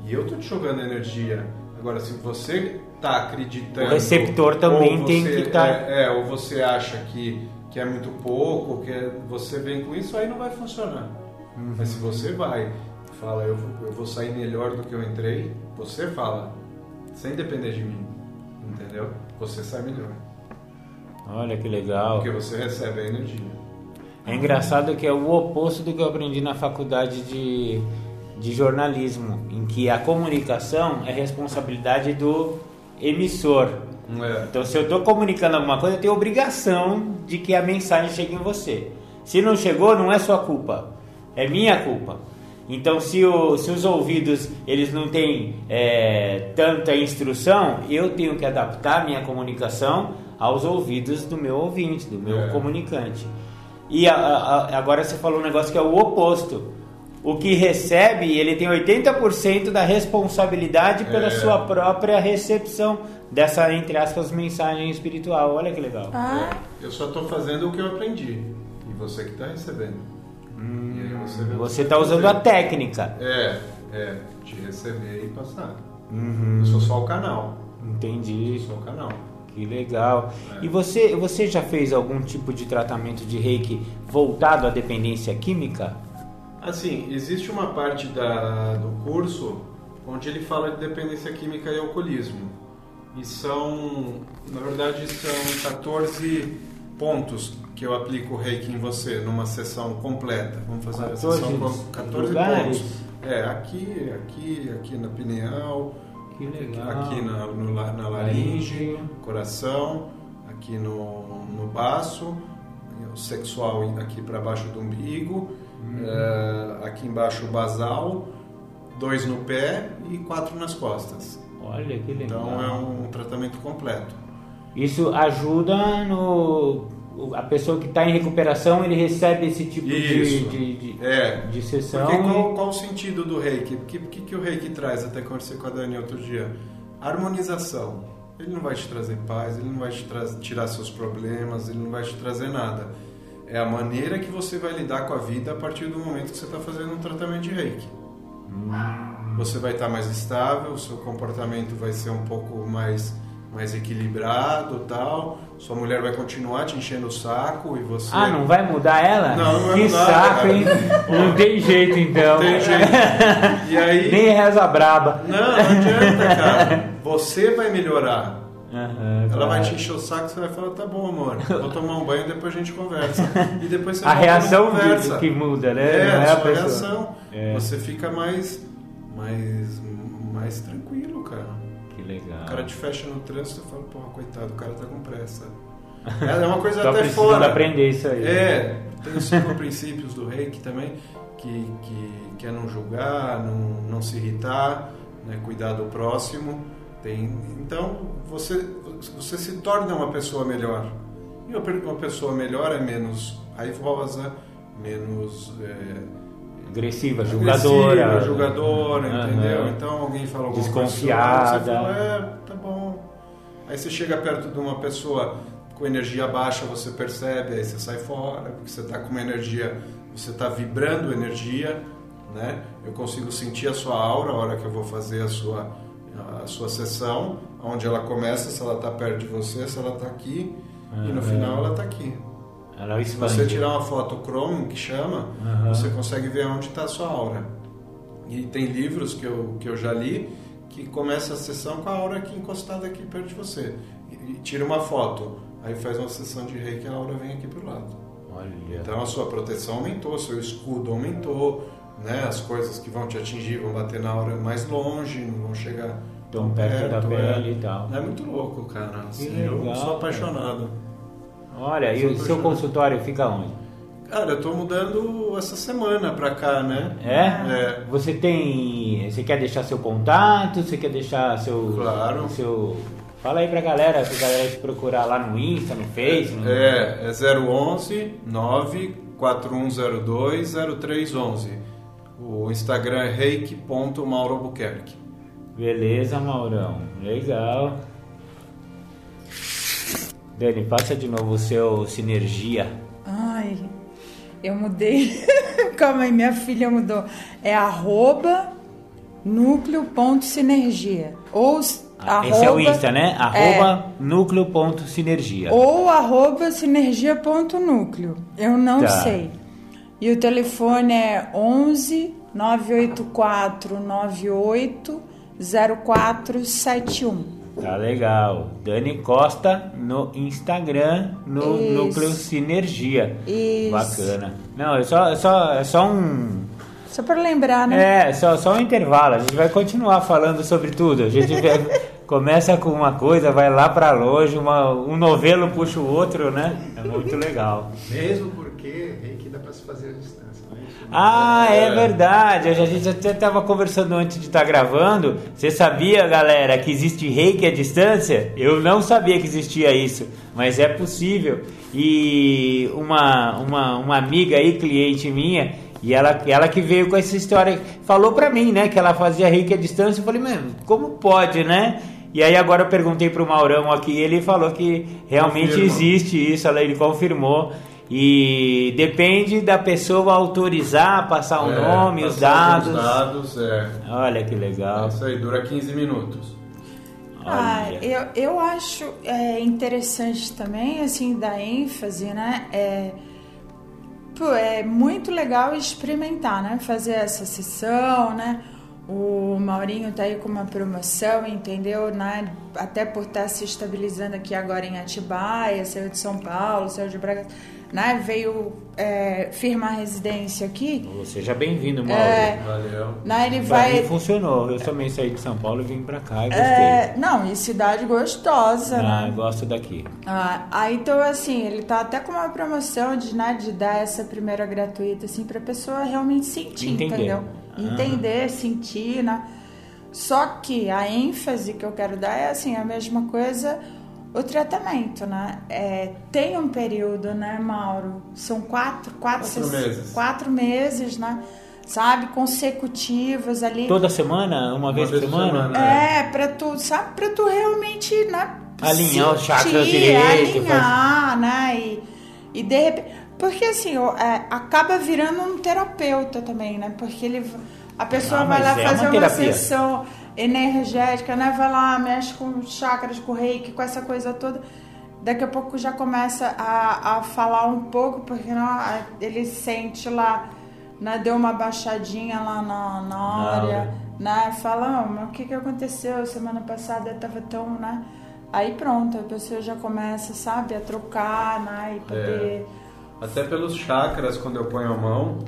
e eu tô te jogando energia. Agora, se você tá acreditando. O receptor também tem que tá- É, é, ou você acha que, que é muito pouco, que é- você vem com isso, aí não vai funcionar. Uhum. Mas se você vai e fala, eu, eu vou sair melhor do que eu entrei, você fala, sem depender de mim. Entendeu? Você sai melhor. Olha que legal. Porque você recebe a energia. É engraçado que é o oposto do que eu aprendi na faculdade de, de jornalismo, em que a comunicação é responsabilidade do emissor. É. Então, se eu estou comunicando alguma coisa, eu tenho obrigação de que a mensagem chegue em você. Se não chegou, não é sua culpa, é minha culpa. Então, se, o- se os ouvidos eles não têm é, tanta instrução, eu tenho que adaptar a minha comunicação aos ouvidos do meu ouvinte, do meu É. comunicante. E a- a- agora você falou um negócio que é o oposto. O que recebe, ele tem 80% da responsabilidade pela É. sua própria recepção dessa, entre aspas, mensagem espiritual. Olha que legal. Ah, Eu só estou fazendo o que eu aprendi. E você que está recebendo. e aí você está usando a fazer. técnica. É, é. De receber e passar. Uhum, Eu sou só o canal. entendi. Eu sou o canal. Que legal. É. E você, você já fez algum tipo de tratamento de reiki voltado à dependência química? Assim, existe uma parte da, do curso onde ele fala de dependência química e alcoolismo. E são, na verdade, são 14 pontos que eu aplico o reiki em você numa sessão completa. Vamos fazer a 14 sessão com 14 lugares? pontos. É, aqui, aqui, aqui na pineal, Que legal. aqui na, no na laringe, coração, aqui no, no baço, o sexual aqui para baixo do umbigo, eh, aqui embaixo o basal, dois no pé e quatro nas costas. Olha que legal. Então é um tratamento completo. Isso ajuda no a pessoa que está em recuperação ele recebe esse tipo de, de, de, É. de sessão. Porque qual, qual o sentido do reiki? O que, que, que o reiki traz? Até conversei com a Dani outro dia. Harmonização. Ele não vai te trazer paz, ele não vai te tirar seus problemas, ele não vai te trazer nada. É a maneira que você vai lidar com a vida a partir do momento que você está fazendo um tratamento de reiki. Você vai estar mais estável, o seu comportamento vai ser um pouco mais, mais equilibrado tal. Sua mulher vai continuar te enchendo o saco e você. Ah, não vai mudar ela? Não, não vai que mudar, saco, cara. hein? Não tem jeito então. Tem jeito. E aí. Nem reza braba. Não, não adianta, cara. Você vai melhorar. Aham, Ela vai te encher o saco, você vai falar, tá bom, amor, vou tomar um banho e depois a gente conversa. E depois você A reação conversa. que, muda, né? É, Não a reação. É. Você fica mais, mais, mais tranquilo, legal. O cara te fecha no trânsito e fala, porra, coitado, o cara tá com pressa. É uma coisa até fora. aprender isso aí. É, tem os cinco princípios do reiki também, que, que, que é não julgar, não, não se irritar, né, cuidar do próximo. Tem, então, você, você se torna uma pessoa melhor. E uma pessoa melhor é menos raivosa, menos é, Agressiva, julgadora. agressiva, julgadora, Aham. entendeu? Então alguém fala alguma coisa, Desconfiada. você fala, é, tá bom. Aí você chega perto de uma pessoa com energia baixa, você percebe, aí você sai fora, porque você está com uma energia, você está vibrando energia, né? Eu consigo sentir a sua aura a hora que eu vou fazer a sua, a sua sessão, onde ela começa, se ela está perto de você, se ela está aqui, e no final ela está aqui. Ela Se você tirar uma foto Chrome, que chama, Aham. você consegue ver onde está a sua aura. E tem livros que eu, que eu já li que começa a sessão com a aura aqui encostada aqui perto de você. E, e tira uma foto, aí faz uma sessão de reiki e a aura vem aqui pro lado. Olha. Então a sua proteção aumentou, seu escudo aumentou, né? as coisas que vão te atingir vão bater na aura mais longe, não vão chegar Tão perto da pele e tal. É muito louco, cara. Assim, legal, eu sou apaixonado. Olha, e o seu apaixonado. consultório fica onde? Cara, eu tô mudando essa semana pra cá, né? É? É. Você tem. Você quer deixar seu contato? Você quer deixar seu. Claro. Seu. Fala aí pra galera, pra galera te procurar lá no Insta, no Face. no- É, é 011 94102 0311. O Instagram é reiki.mauroalbuquerque. Beleza, Maurão. Legal. Dani, passa de novo o seu Sinergia. Ai, eu mudei. Calma aí, minha filha mudou. É arroba núcleo.sinergia. Ou s- Ah, Esse é o arroba- Insta, né? Arroba núcleo.sinergia. Ou arroba sinergia.núcleo. Eu não Tá. sei. E o telefone é 11 984 98 0471. Tá legal. Dani Costa no Instagram, no Isso. Núcleo Sinergia. Isso. Bacana. Não, é só, é só, é só um. Só para lembrar, né? É, só, só um intervalo. A gente vai continuar falando sobre tudo. A gente começa com uma coisa, vai lá pra longe, uma, um novelo puxa o outro, né? É muito legal. Mesmo porque reiki dá para se fazer Ah, é verdade. A gente até estava conversando antes de estar gravando. Você sabia, galera, que existe reiki à distância? Eu não sabia que existia isso, mas é possível. E uma, uma, uma amiga aí, cliente minha, e ela, ela que veio com essa história, falou pra mim, né, que ela fazia reiki à distância. Eu falei, mano, como pode, né? E aí agora eu perguntei pro Maurão aqui, ele falou que realmente Confirma. existe isso, ele confirmou. E depende da pessoa autorizar, passar o É, nome, os dados. Os dados, é. Olha que É legal. Isso aí, dura 15 minutos. Ah, Olha. eu, eu acho é, interessante também, assim, da ênfase, né? É, pô, é muito legal experimentar, né? Fazer essa sessão, né? O Maurinho tá aí com uma promoção, entendeu? Né? Até por estar se estabilizando aqui agora em Atibaia, saiu de São Paulo, saiu de Braga, né? Veio é, firmar residência aqui. Seja bem-vindo, Mauro. É, Valeu. né? Ele Pra vai. funcionou. Eu também saí de São Paulo e vim pra cá e gostei. É, não, e cidade gostosa, ah, né? gosto daqui. Ah, aí então assim, ele tá até com uma promoção de, né, de dar essa primeira gratuita, assim, pra pessoa realmente sentir, Entender. entendeu? Ah. Entender, sentir, né? Só que a ênfase que eu quero dar é assim, a mesma coisa o tratamento, né? É, tem um período, né, Mauro? São quatro, quatro, Quatro ses- meses. quatro meses, né? Sabe, consecutivos ali. Toda semana, uma, vez, por semana? É, pra tu, sabe, pra tu realmente, né? Alinhar os chakras direito, Alinhar, né? E, e de repente. Porque assim, é, acaba virando um terapeuta também, né? Porque ele. A pessoa Ah, vai lá é fazer uma uma, sessão energética, né? Vai lá, mexe com chakras, com reiki, com essa coisa toda. Daqui a pouco já começa a, a falar um pouco, porque não, a- ele sente lá, né? Deu uma baixadinha lá na, na área né? Fala, "Ah, mas o que, que aconteceu semana passada? Eu tava tão, né? Aí pronto, a pessoa já começa, sabe, a trocar, né? E poder. Até pelos chakras, quando eu ponho a mão,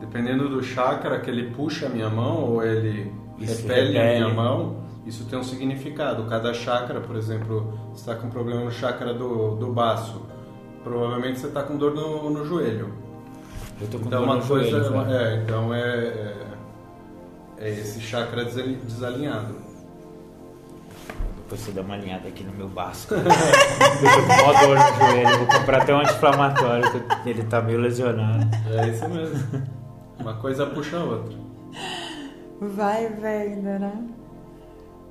dependendo do chakra que ele puxa a minha mão ou ele Repele, a repele. minha mão, isso tem um significado. Cada chakra, por exemplo, está com problema no chakra do, do baço, provavelmente você está com dor no, no joelho. Eu tô com Então, dor uma no coisa, joelho, é, então é, é, é esse chakra desali- desalinhado. Depois você dá uma alinhada aqui no meu baço. eu tô com mó dor no joelho. Vou comprar até um anti-inflamatório, ele tá meio lesionado. É isso mesmo. Uma coisa puxa a outra. Vai vendo, né?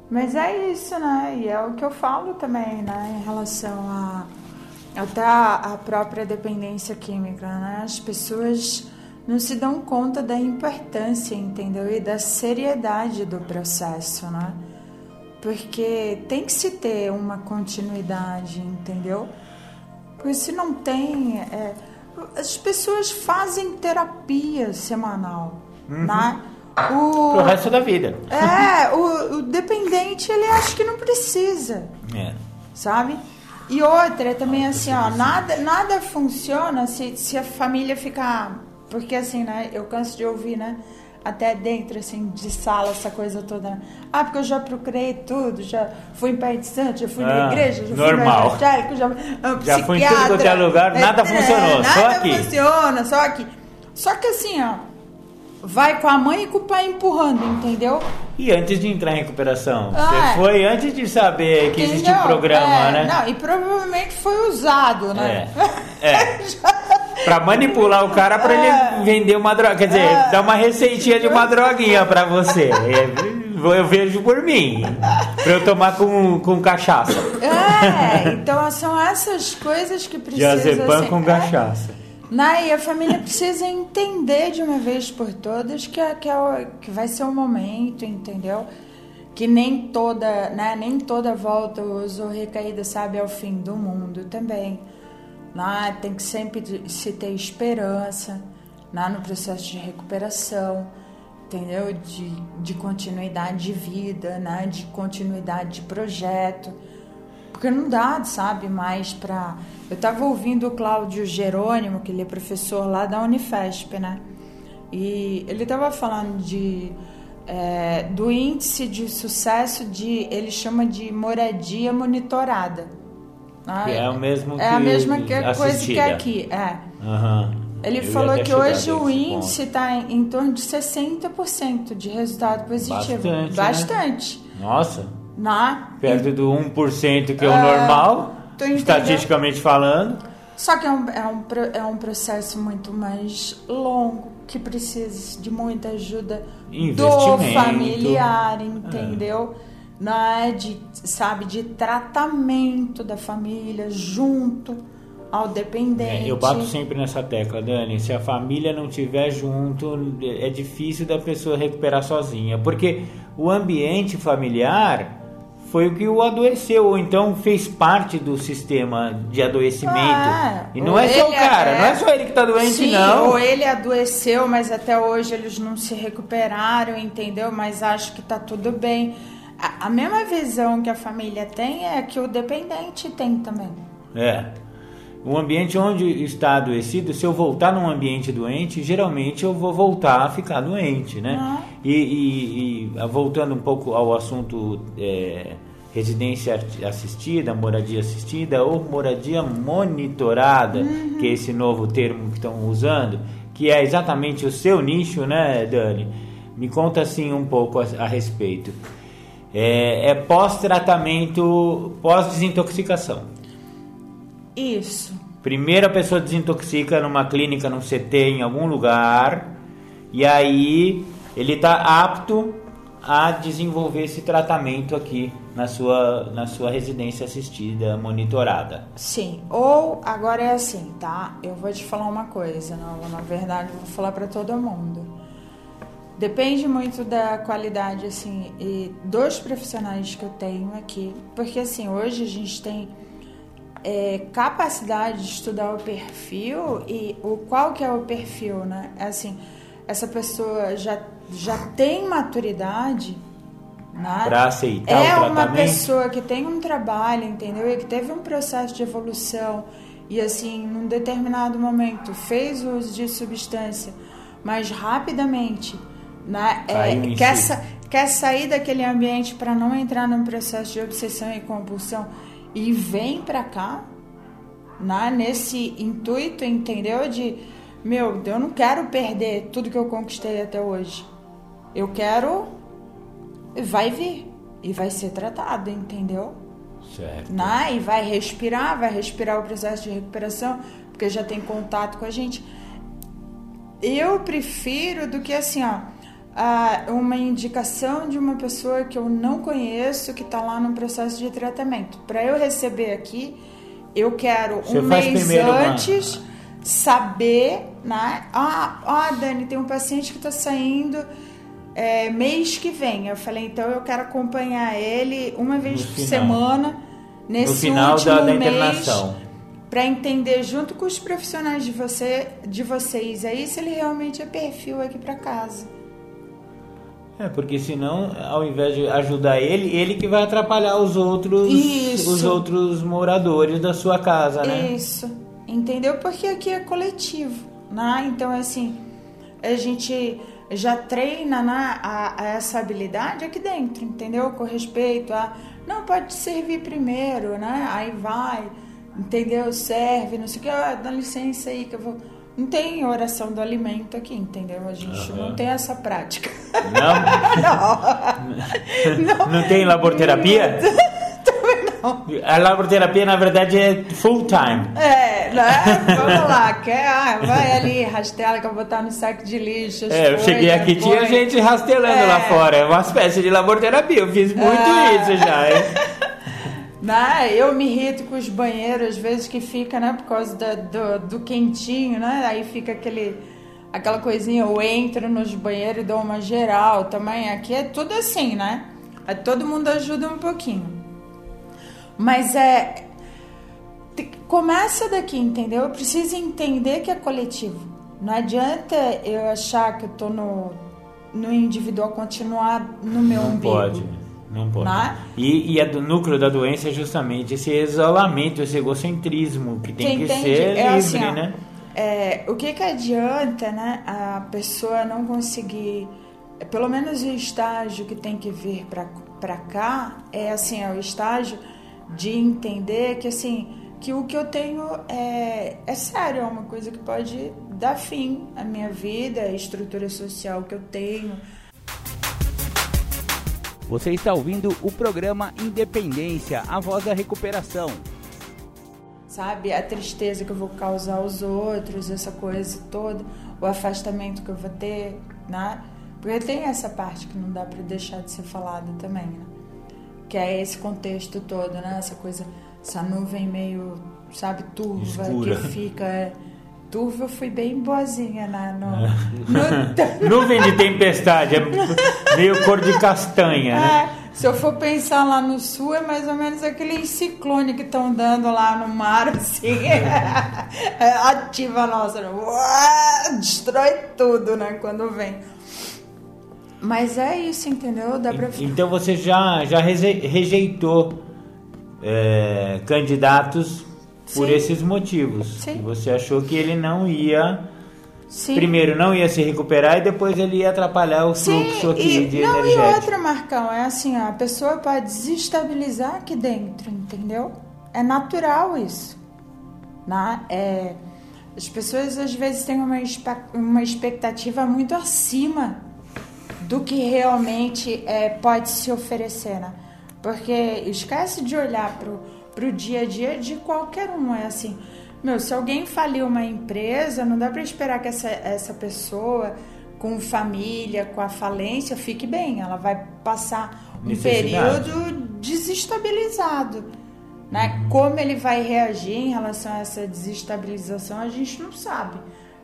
Mas é isso, né? E é o que eu falo também, né? Em relação a até a, própria dependência química, né? As pessoas não se dão conta da importância, entendeu? E da seriedade do processo, né? Porque tem que se ter uma continuidade, entendeu? Porque se não tem. é, as pessoas fazem terapia semanal, né? O, Pro resto da vida. é, o, o dependente, ele acha que não precisa, É. sabe? E outra, também assim, ó, nada, nada funciona se, se a família ficar. Porque assim, né? Eu canso de ouvir, né? Até dentro, assim, de sala, essa coisa toda. né? Ah, porque eu já procurei tudo, já fui em Pai de Santo, já fui na Ah, igreja, já normal. fui no evangélico, já, ah, Já fui em tudo quanto é lugar, nada funcionou, só nada aqui. funciona, só aqui. Só que assim, ó, vai com a mãe e com o pai empurrando, entendeu? E antes de entrar em recuperação? Ah, você é. foi antes de saber que existia um Entendeu? programa, É, né? Não, e provavelmente foi usado, né? É. é. Pra manipular o cara pra ele vender uma droga. Quer dizer, É. dar uma receitinha de uma droguinha pra você. É, Eu vejo por mim. Pra eu tomar com, com cachaça. É, então são essas coisas que precisam. Diazepam assim, com é, cachaça. Né, e a família precisa entender de uma vez por todas que, é- que, é o- que vai ser um momento, entendeu? Que nem toda, né, nem toda volta ou recaída, sabe, é o fim do mundo também. Né? Tem que sempre se ter esperança né, no processo de recuperação, entendeu? De, de continuidade de vida, né? de continuidade de projeto. Porque não dá, sabe, mais pra. Eu tava ouvindo o Cláudio Jerônimo, que ele é professor lá da Unifesp, né? E ele tava falando de. é, do índice de sucesso de. Ele chama de moradia monitorada. né? Que é o mesmo É a mesma que- coisa que assistida. aqui, é. Aham. Ele Eu falou que hoje o índice está em, em torno de 60% de resultado positivo. Bastante, né? Bastante. ponto. Nossa, Né? perto do 1% que é o É, normal, estatisticamente falando. Só que é um, é, um, é um processo muito mais longo, que precisa de muita ajuda do familiar, entendeu? Né? De, sabe, de tratamento da família junto ao dependente. É, eu bato sempre nessa tecla, Dani. Se a família não tiver junto, é difícil da pessoa recuperar sozinha, porque o ambiente familiar foi o que o adoeceu, ou então fez parte do sistema de adoecimento. Ah, e não é só o cara, é- não é só ele que tá doente, Sim, não. ou ele adoeceu, mas até hoje eles não se recuperaram, entendeu? Mas acho que tá tudo bem. A, a mesma visão que a família tem é que o dependente tem também. É. O ambiente onde está adoecido, se eu voltar num ambiente doente, geralmente eu vou voltar a ficar doente, né? Ah. E, e- e, ah, voltando um pouco ao assunto é, residência assistida, moradia assistida ou moradia monitorada, que é esse novo termo que estão usando, que é exatamente o seu nicho, né, Dani? Me conta assim um pouco a, a respeito. é, é pós-tratamento, pós-desintoxicação. Isso. Primeiro a pessoa desintoxica numa clínica, num CT, em algum lugar, e aí ele está apto a desenvolver esse tratamento aqui na sua, na sua residência assistida, monitorada. Sim, ou agora é assim, tá? Eu vou te falar uma coisa, não, na verdade vou falar para todo mundo. Depende muito da qualidade, assim, e dos profissionais que eu tenho aqui, porque assim, hoje a gente tem é, capacidade de estudar o perfil e o qual que é o perfil, né? É assim, essa pessoa já, já tem maturidade né? Para aceitar é o tratamento. uma pessoa que tem um trabalho, entendeu? E que teve um processo de evolução e assim, num determinado momento fez uso de substância, mas rapidamente, né? É, quer, sa- quer sair daquele ambiente para não entrar num processo de obsessão e compulsão e vem para cá, né? Nesse intuito, entendeu? De meu, eu não quero perder tudo que eu conquistei até hoje. Eu quero vai vir e vai ser tratado, entendeu? Certo. Né? E vai respirar, vai respirar o processo de recuperação, porque já tem contato com a gente. Eu prefiro do que assim, ó, uma indicação de uma pessoa que eu não conheço que está lá no processo de tratamento. Para eu receber aqui, eu quero Você um mês primeiro uma- antes saber, né? Ah, ah, Dani, tem um paciente que está saindo é, mês que vem. Eu falei, então eu quero acompanhar ele uma vez No por final. semana nesse No final último da, da mês internação. para entender junto com os profissionais de você, de vocês aí, se ele realmente é perfil aqui para casa. É, porque senão, ao invés de ajudar ele, ele que vai atrapalhar os outros, Isso. os outros moradores da sua casa, né? Isso, entendeu? Porque aqui é coletivo, né? Então, assim, a gente já treina né, a, a essa habilidade aqui dentro, entendeu? Com respeito a, não, pode servir primeiro, né? Aí vai, entendeu? Serve, não sei o que, ah, dá licença aí que eu vou... Não tem oração do alimento aqui, entendeu? A gente Aham. não tem essa prática. Não? não tem laborterapia? Também não. A laborterapia, na verdade, é full time. É, né? Vamos lá, quer? Ah, vai ali, rastela que eu vou botar no saco de lixo. É, eu coisas, cheguei aqui, tinha gente rastelando lá É. fora. É uma espécie de laborterapia. Eu fiz muito Ah. isso já. Né? Eu me irrito com os banheiros, às vezes que fica, né, por causa da- do, do quentinho, né? Aí fica aquele, aquela coisinha, eu entro nos banheiros e dou uma geral também. Aqui é tudo assim, né? Aí todo mundo ajuda um pouquinho. Mas é. Começa daqui, entendeu? Eu preciso entender que é coletivo. Não adianta eu achar que eu tô no, no individual, continuar no meu Não umbigo. pode. Não pode. Né? E, e a do núcleo da doença é justamente esse isolamento, esse egocentrismo que tem Você que entende? ser É livre, assim, ó, né? é, o que que adianta, né, a pessoa não conseguir, pelo menos o estágio que tem que vir pra pra cá é assim, é o estágio de entender que assim que o que eu tenho é, é sério, é uma coisa que pode dar fim à minha vida, à estrutura social que eu tenho. Você está ouvindo o programa Independência, a voz da recuperação. sabe? A tristeza que eu vou causar aos outros, essa coisa toda, o afastamento que eu vou ter, né? Porque tem essa parte que não dá para deixar de ser falada também, né? Que é esse contexto todo, né? Essa coisa, essa nuvem meio, sabe, turva Escura. que fica. é, Turva eu fui bem boazinha, né? No, É. no- Nuvem de tempestade, é meio cor de castanha, né? É, se eu for pensar lá no sul, é mais ou menos aquele ciclone que estão dando lá no mar, assim. É, ativa a nossa. né? Uá, destrói tudo, né? Quando vem. Mas é isso, entendeu? Dá pra. Então você já, já rejeitou é, candidatos por Sim. esses motivos. Sim. E você achou que ele não ia. Sim. Primeiro, não ia se recuperar e depois ele ia atrapalhar o fluxo aqui e, de não, e outra, Marcão, é assim, ó, a pessoa pode desestabilizar aqui dentro, entendeu? É natural isso. Né? É, as pessoas às vezes têm uma, uma expectativa muito acima do que realmente é, pode se oferecer, né? Porque esquece de olhar pro, pro dia a dia de qualquer um. É assim, meu, se alguém falir uma empresa, não dá para esperar que essa, essa pessoa com família, com a falência, fique bem. Ela vai passar um período desestabilizado. Né? Como ele vai reagir em relação a essa desestabilização, a gente não sabe.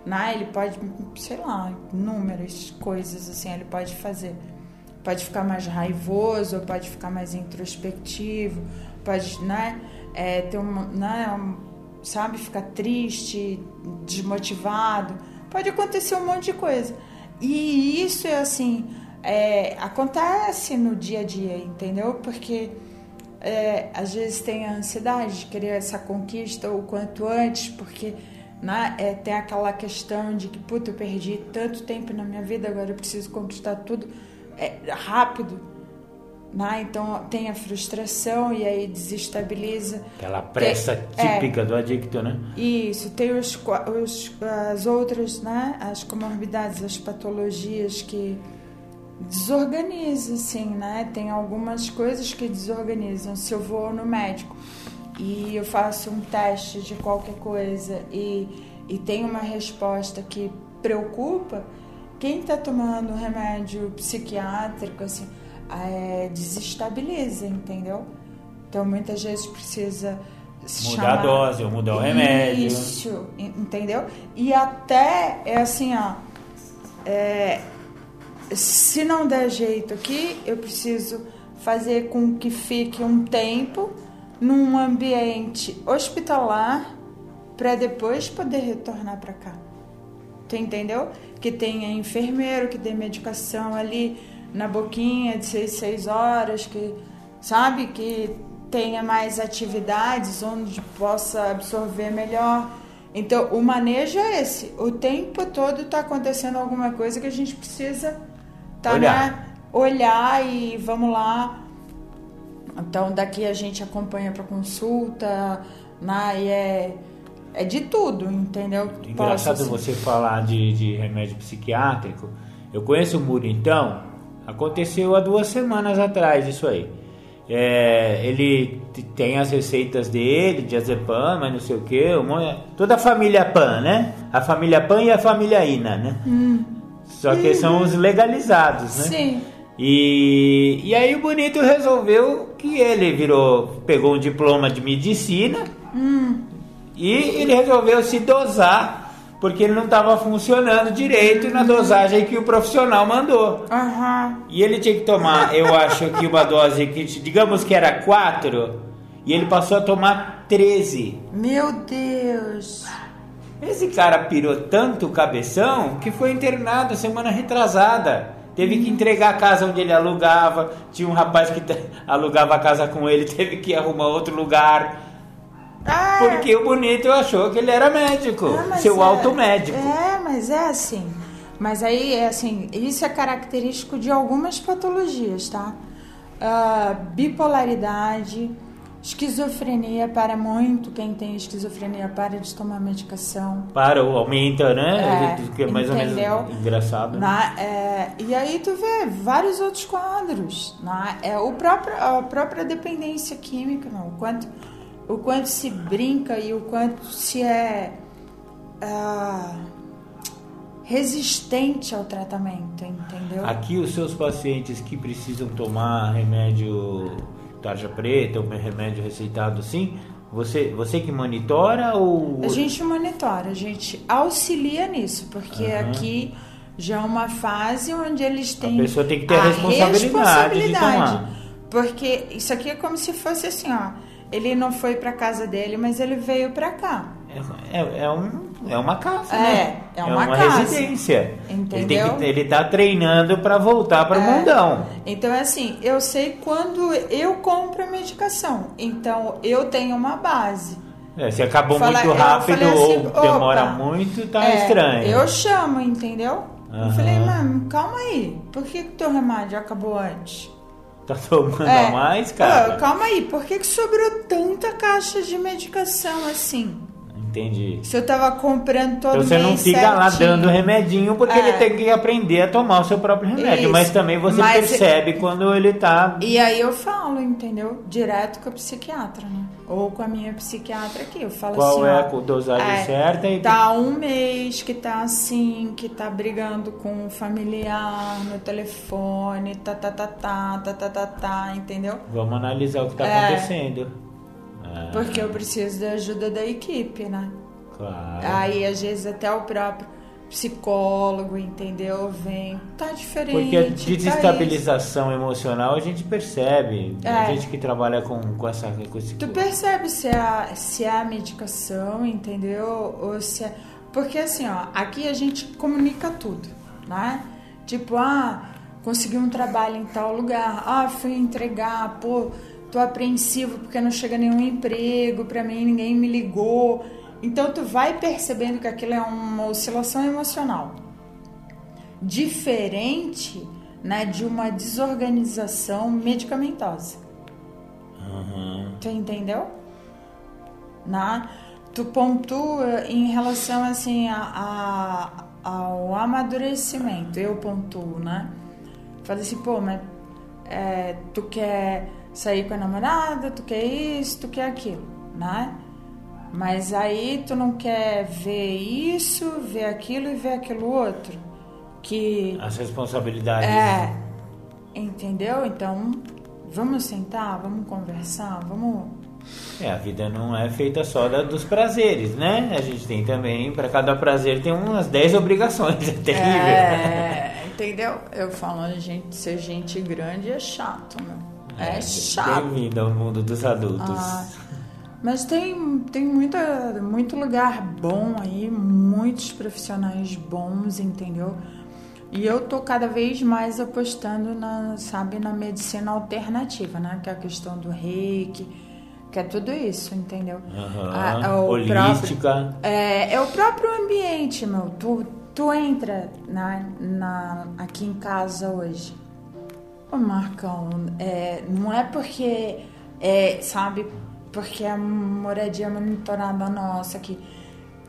Né? Ele pode, sei lá, inúmeras coisas assim ele pode fazer. Pode ficar mais raivoso, pode ficar mais introspectivo, pode né, é, ter né, um- sabe, ficar triste, desmotivado. Pode acontecer um monte de coisa. E isso é assim, é, acontece no dia a dia, entendeu? Porque é, às vezes tem a ansiedade de querer essa conquista o quanto antes, porque né, é, tem aquela questão de que, puta, eu perdi tanto tempo na minha vida, agora eu preciso conquistar tudo é, rápido. Né? Então tem a frustração e aí desestabiliza. Aquela pressa Tem- é. típica do adicto, né? Isso, tem os, os- as outras, né? As comorbidades, as patologias que desorganizam, assim, né? Tem algumas coisas que desorganizam. Se eu vou no médico e eu faço um teste de qualquer coisa e, e tem uma resposta que preocupa, quem está tomando remédio psiquiátrico, assim, é, desestabiliza, entendeu? Então, muitas vezes precisa Mudar a dose ou mudar o remédio. Isso, en- entendeu? E até é assim, ó. é, se não der jeito aqui, eu preciso fazer com que fique um tempo num ambiente hospitalar para depois poder retornar para cá. Tu entendeu? Que tenha enfermeiro, que dê medicação ali na boquinha de seis, seis horas, que sabe que tenha mais atividades onde possa absorver melhor. Então, o manejo é esse. O tempo todo está acontecendo alguma coisa que a gente precisa tá, Olhar. né, olhar e vamos lá. Então, daqui a gente acompanha para consulta, né, e é, é de tudo, entendeu? Engraçado Posso, assim, você falar de, de remédio psiquiátrico. Eu conheço o Muro, então. Aconteceu há duas semanas atrás isso aí. É, ele tem as receitas dele, diazepam, mas não sei o que. Toda a família Pan, né? A família Pan e a família Ina, né? Só que são os legalizados, né? Sim. E, e aí o Bonito resolveu que ele virou, pegou um diploma de medicina e ele resolveu se dosar porque ele não estava funcionando direito na dosagem que o profissional mandou. Aham. E ele tinha que tomar, eu acho que uma dose que, digamos que era 4, e ele passou a tomar 13. Meu Deus. Esse cara pirou tanto o cabeção que foi internado semana retrasada. Teve que entregar a casa onde ele alugava. Tinha um rapaz que alugava a casa com ele, teve que arrumar outro lugar. Ah, Porque o bonito achou que ele era médico, ah, seu é- automédico. É, mas é assim. Mas aí é assim, isso é característico de algumas patologias, tá? Ah, bipolaridade, esquizofrenia para muito. Quem tem esquizofrenia para de tomar medicação. Para aumenta, né? É, é mais entendeu? ou menos engraçado. Na- é, e aí tu vê vários outros quadros. né? É, o próprio, a própria dependência química, não, o, quanto, o quanto se brinca e o quanto se é ah, resistente ao tratamento, entendeu? Aqui os seus pacientes que precisam tomar remédio tarja preta, ou remédio receitado assim, você, você que monitora ou A gente monitora, a gente auxilia nisso, porque Aham. aqui já é uma fase onde eles têm pessoa tem que ter a responsabilidade de responsabilidade. tomar. Porque isso aqui é como se fosse assim, ó. Ele não foi pra casa dele, mas ele veio pra cá. É, é, é um, é uma casa, É, né? é uma casa. residência. Ele, tem Entendeu? ele tá treinando para voltar para o É. mundão. Então, é assim, eu sei quando eu compro a medicação. Então, eu tenho uma base. É, se acabou Fala- muito rápido assim, ou demora opa, muito, tá É, estranho. Eu chamo, entendeu? Aham. Eu falei, mano, calma aí. Por que que teu remédio acabou antes? Tá tomando É. a mais, cara? calma aí, por que, que sobrou tanta caixa de medicação assim? Se eu tava comprando todo Então você não fica lá certinho. dando remedinho porque É. ele tem que aprender a tomar o seu próprio remédio. Isso. Mas também você Mas- percebe quando ele tá. E aí eu falo, entendeu? Direto com a psiquiatra, né? Ou com a minha psiquiatra aqui. Eu falo Qual assim, é ó, a dosagem é, certa e Tá um mês que tá assim, que tá brigando com um familiar no telefone, tá, tá, tá, tá, tá, tá, tá, tá, entendeu? vamos analisar o que tá É. acontecendo. Ah, Porque eu preciso da ajuda da equipe, né? Claro. Aí, às vezes, até o próprio psicólogo, entendeu? Vem, tá diferente. Porque a tá desestabilização emocional a gente percebe. A É. gente que trabalha com, com essa com esse Tu percebe se é, a, se é a medicação, entendeu? Ou se é... Porque assim, ó, aqui a gente comunica tudo, né? Tipo, ah, consegui um trabalho em tal lugar, ah, fui entregar, pô, tô apreensivo porque não chega nenhum emprego pra mim, ninguém me ligou. Então tu vai percebendo que aquilo é uma oscilação emocional. Diferente, né, de uma desorganização medicamentosa. Uhum. Tu entendeu? Né? Tu pontua em relação assim a, a- ao amadurecimento. Eu pontuo, né? Fala assim, pô, mas é, tu quer sair com a namorada, tu quer isso, tu quer aquilo, né? Mas aí tu não quer ver isso, ver aquilo e ver aquilo outro. Que As responsabilidades. é, entendeu? Então, vamos sentar, vamos conversar, vamos. É, a vida não é feita só da- dos prazeres, né? A gente tem também, para cada prazer tem umas 10 obrigações. É terrível. É, entendeu? Eu falo, gente, ser gente grande é chato, meu. É, chato. Bem-vindo ao mundo dos adultos. Ah, mas tem, tem muita, muito lugar bom aí, muitos profissionais bons, entendeu? E eu tô cada vez mais apostando na, sabe, na medicina alternativa, né? Que é a questão do reiki, que é tudo isso, entendeu? Aham. A- a- Holística. próprio- é, é o próprio ambiente, meu. Tu, tu entra na, na, aqui em casa hoje. Ô, Marcão, é, não é porque, é, sabe, porque a moradia monitorada nossa aqui.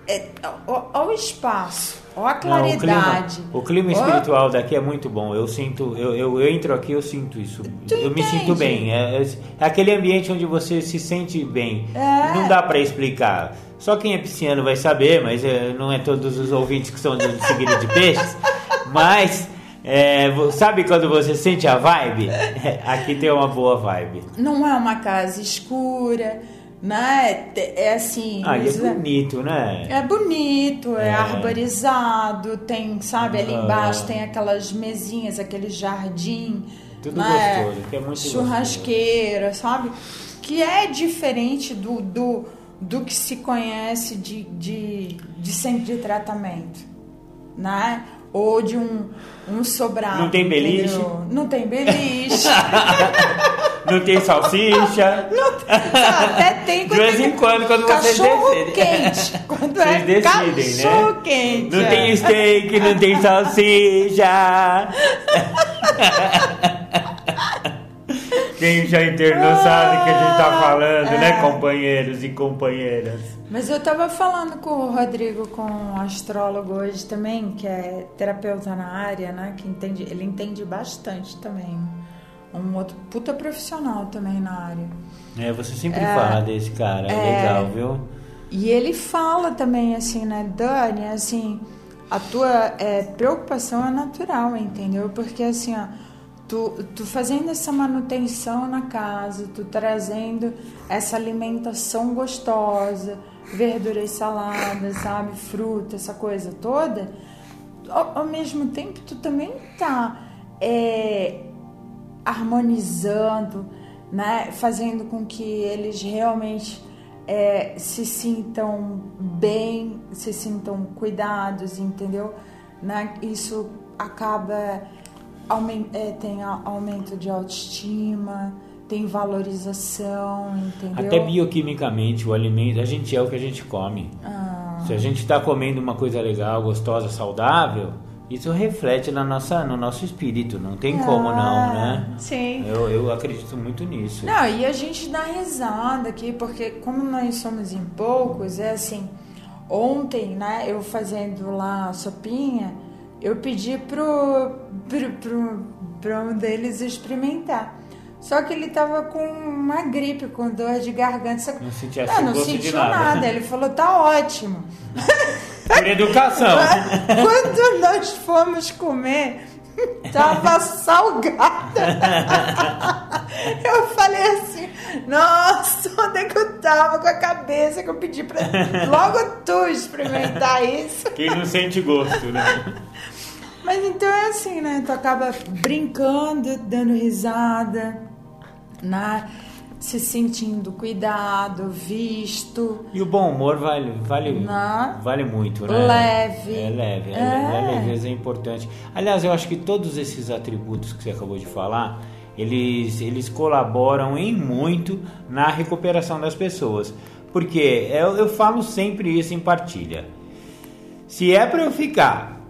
É, ó o espaço, ó a Não, claridade. o clima, o clima ó- espiritual daqui é muito bom. Eu sinto, eu, eu, eu entro aqui, eu sinto isso. Tu eu me entende? sinto bem. É, é- é aquele ambiente onde você se sente bem. É. Não dá pra explicar. Só quem é pisciano vai saber, mas é, não é todos os ouvintes que são do signo de peixes. Mas é, sabe quando você sente a vibe? Aqui tem uma boa vibe. Não é uma casa escura, né? É assim. Ah, e é é- bonito, né? É bonito, é, É. arborizado, tem, sabe, ali Ah. embaixo tem aquelas mesinhas, aquele jardim. Tudo né? gostoso, que é muito Churrasqueira, sabe? Que é diferente do, do, do que se conhece de, de, de centro de tratamento, né? Ou de um, um sobrado. Não tem beliche? entendeu? Não tem beliche. Não tem salsicha. Até tem De vez em quando, quando vocês decidem. quente. Quando Vocês é decidem, né? cachorro quente. Não é. tem steak, não tem salsicha. Quem já internou sabe o que a gente tá falando, É. né, companheiros e companheiras? Mas eu tava falando com o Rodrigo, com um astrólogo hoje também, que é terapeuta na área, né? Que entende, ele entende bastante também. Um outro puta profissional também na área. É, você sempre fala desse cara, é legal, viu? E ele fala também assim, né, Dani, assim, a tua é, preocupação é natural, entendeu? Porque assim, ó, tu, tu fazendo essa manutenção na casa, tu trazendo essa alimentação gostosa, verduras saladas, sabe, fruta, essa coisa toda, ao, ao mesmo tempo tu também tá é, harmonizando, né, fazendo com que eles realmente é, se sintam bem, se sintam cuidados, entendeu? Né? Isso acaba aumen- é, tem aumento de autoestima, tem valorização, entendeu? Até bioquimicamente, o alimento, a gente é o que a gente come. Ah, Se a gente está comendo uma coisa legal, gostosa, saudável, isso reflete na nossa, no nosso espírito. Não tem como não, né? Sim. Eu, eu acredito muito nisso. Não, e a gente dá risada aqui, porque como nós somos em poucos, é assim, ontem, né, eu fazendo lá a sopinha, eu pedi pro, pro, pro, pro um deles experimentar. Só que ele tava com uma gripe, com dor de garganta. Só... Não sentia não, não sentiu nada. nada. Ele falou, tá ótimo. Por educação. Quando nós fomos comer, tava salgada. Eu falei assim, nossa, onde é que eu tava com a cabeça que eu pedi pra logo tu experimentar isso? Quem não sente gosto, né? Mas então é assim, né? Tu acaba brincando, dando risada, né? Se sentindo cuidado, visto. E o bom humor vale, vale, Não. vale muito, né? Leve. É leve, é. É. a leveza é importante. Aliás, eu acho que todos esses atributos que você acabou de falar, eles, eles colaboram em muito na recuperação das pessoas. Porque eu, eu falo sempre isso em partilha. Se é para eu ficar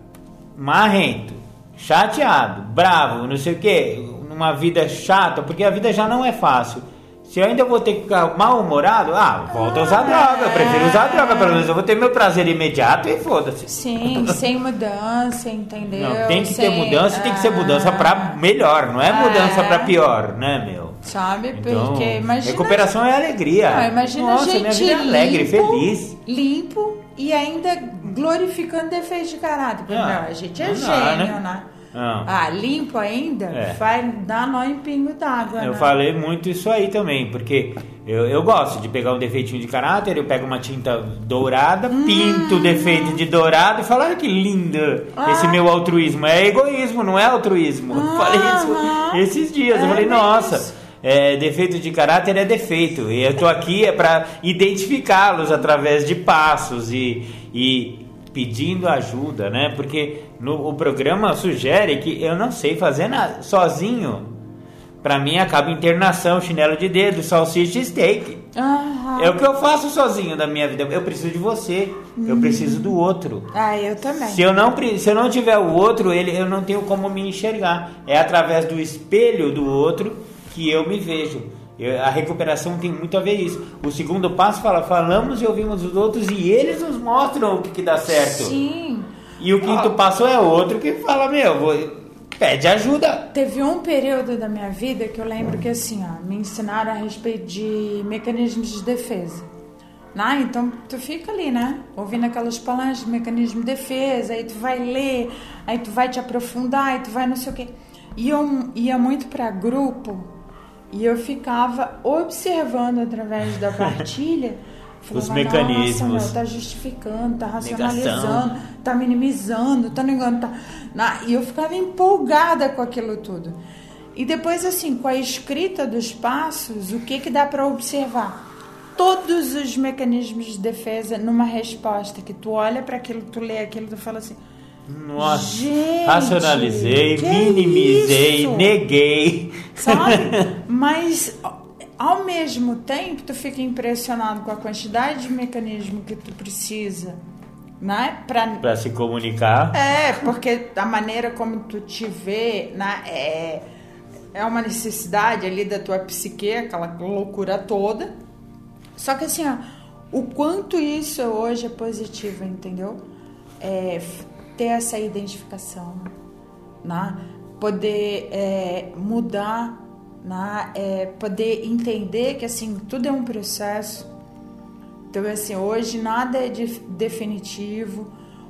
marrento, chateado, bravo, não sei o que, numa vida chata, porque a vida já não é fácil. Se eu ainda vou ter que ficar mal-humorado, ah, volta a usar droga, eu prefiro usar droga, pelo menos eu vou ter meu prazer imediato e foda-se. Sim, sem mudança, entendeu? Não, tem que ter Sem- mudança, tem que ser mudança pra melhor, não é mudança pra pior, né, meu? Sabe? Então, Porque imagina. recuperação é alegria. Não, imagina Nossa, gente minha vida é alegre, limpo, feliz. Limpo e ainda glorificando defeitos de caráter. Ah, meu, a gente é não dá, gênio, né? né? Não. Ah, limpo ainda? É. Vai dar nó em pingo d'água, Eu né? falei muito isso aí também, porque eu, eu gosto de pegar um defeitinho de caráter, eu pego uma tinta dourada, pinto o defeito de dourado e falo, olha que lindo esse Ah. meu altruísmo. É egoísmo, não é altruísmo. Eu falei isso esses dias. eu É falei, bem nossa. isso. é, defeito de caráter é defeito. E eu tô aqui é para identificá-los através de passos e, e pedindo ajuda, né? Porque no, o programa sugere que eu não sei fazer nada sozinho. Pra mim acaba internação, chinelo de dedo, salsicha e steak. É o que eu faço sozinho da minha vida. Eu preciso de você. Eu preciso do outro. Ah, eu também. Se eu não se eu não tiver o outro, ele eu não tenho como me enxergar. É através do espelho do outro que eu me vejo. Eu- a recuperação tem muito a ver isso. O segundo passo fala, falamos e ouvimos os outros e eles nos mostram o que, que dá certo. Sim. E o quinto passo é outro que fala, meu, vou- pede ajuda. Teve um período da minha vida que eu lembro que assim, ó, me ensinaram a respeito de mecanismos de defesa. Né? Então tu fica ali, né? Ouvindo aquelas palestras de mecanismo de defesa, aí tu vai ler, aí tu vai te aprofundar, aí tu vai não sei o quê. E eu ia muito para grupo e eu ficava observando através da partilha. Os mecanismos. Nossa, meu, tá justificando, tá racionalizando, tá minimizando, tá negando, tá. E eu ficava empolgada com aquilo tudo. E depois, assim, com a escrita dos passos, o que que dá para observar? Todos os mecanismos de defesa numa resposta que tu olha para aquilo, tu lê aquilo, tu fala assim. Nossa, Gente, racionalizei, minimizei, isso? neguei. Sabe? Mas ao mesmo tempo, tu fica impressionado com a quantidade de mecanismo que tu precisa, né? Pra Pra se comunicar. É, porque a maneira como tu te vê né, é, é uma necessidade ali da tua psique, aquela loucura toda. Só que assim, ó, o quanto isso hoje é positivo, entendeu? É, ter essa identificação, né? poder é, mudar, né? É, poder entender que assim, tudo é um processo. Então, assim, hoje nada é def- definitivo.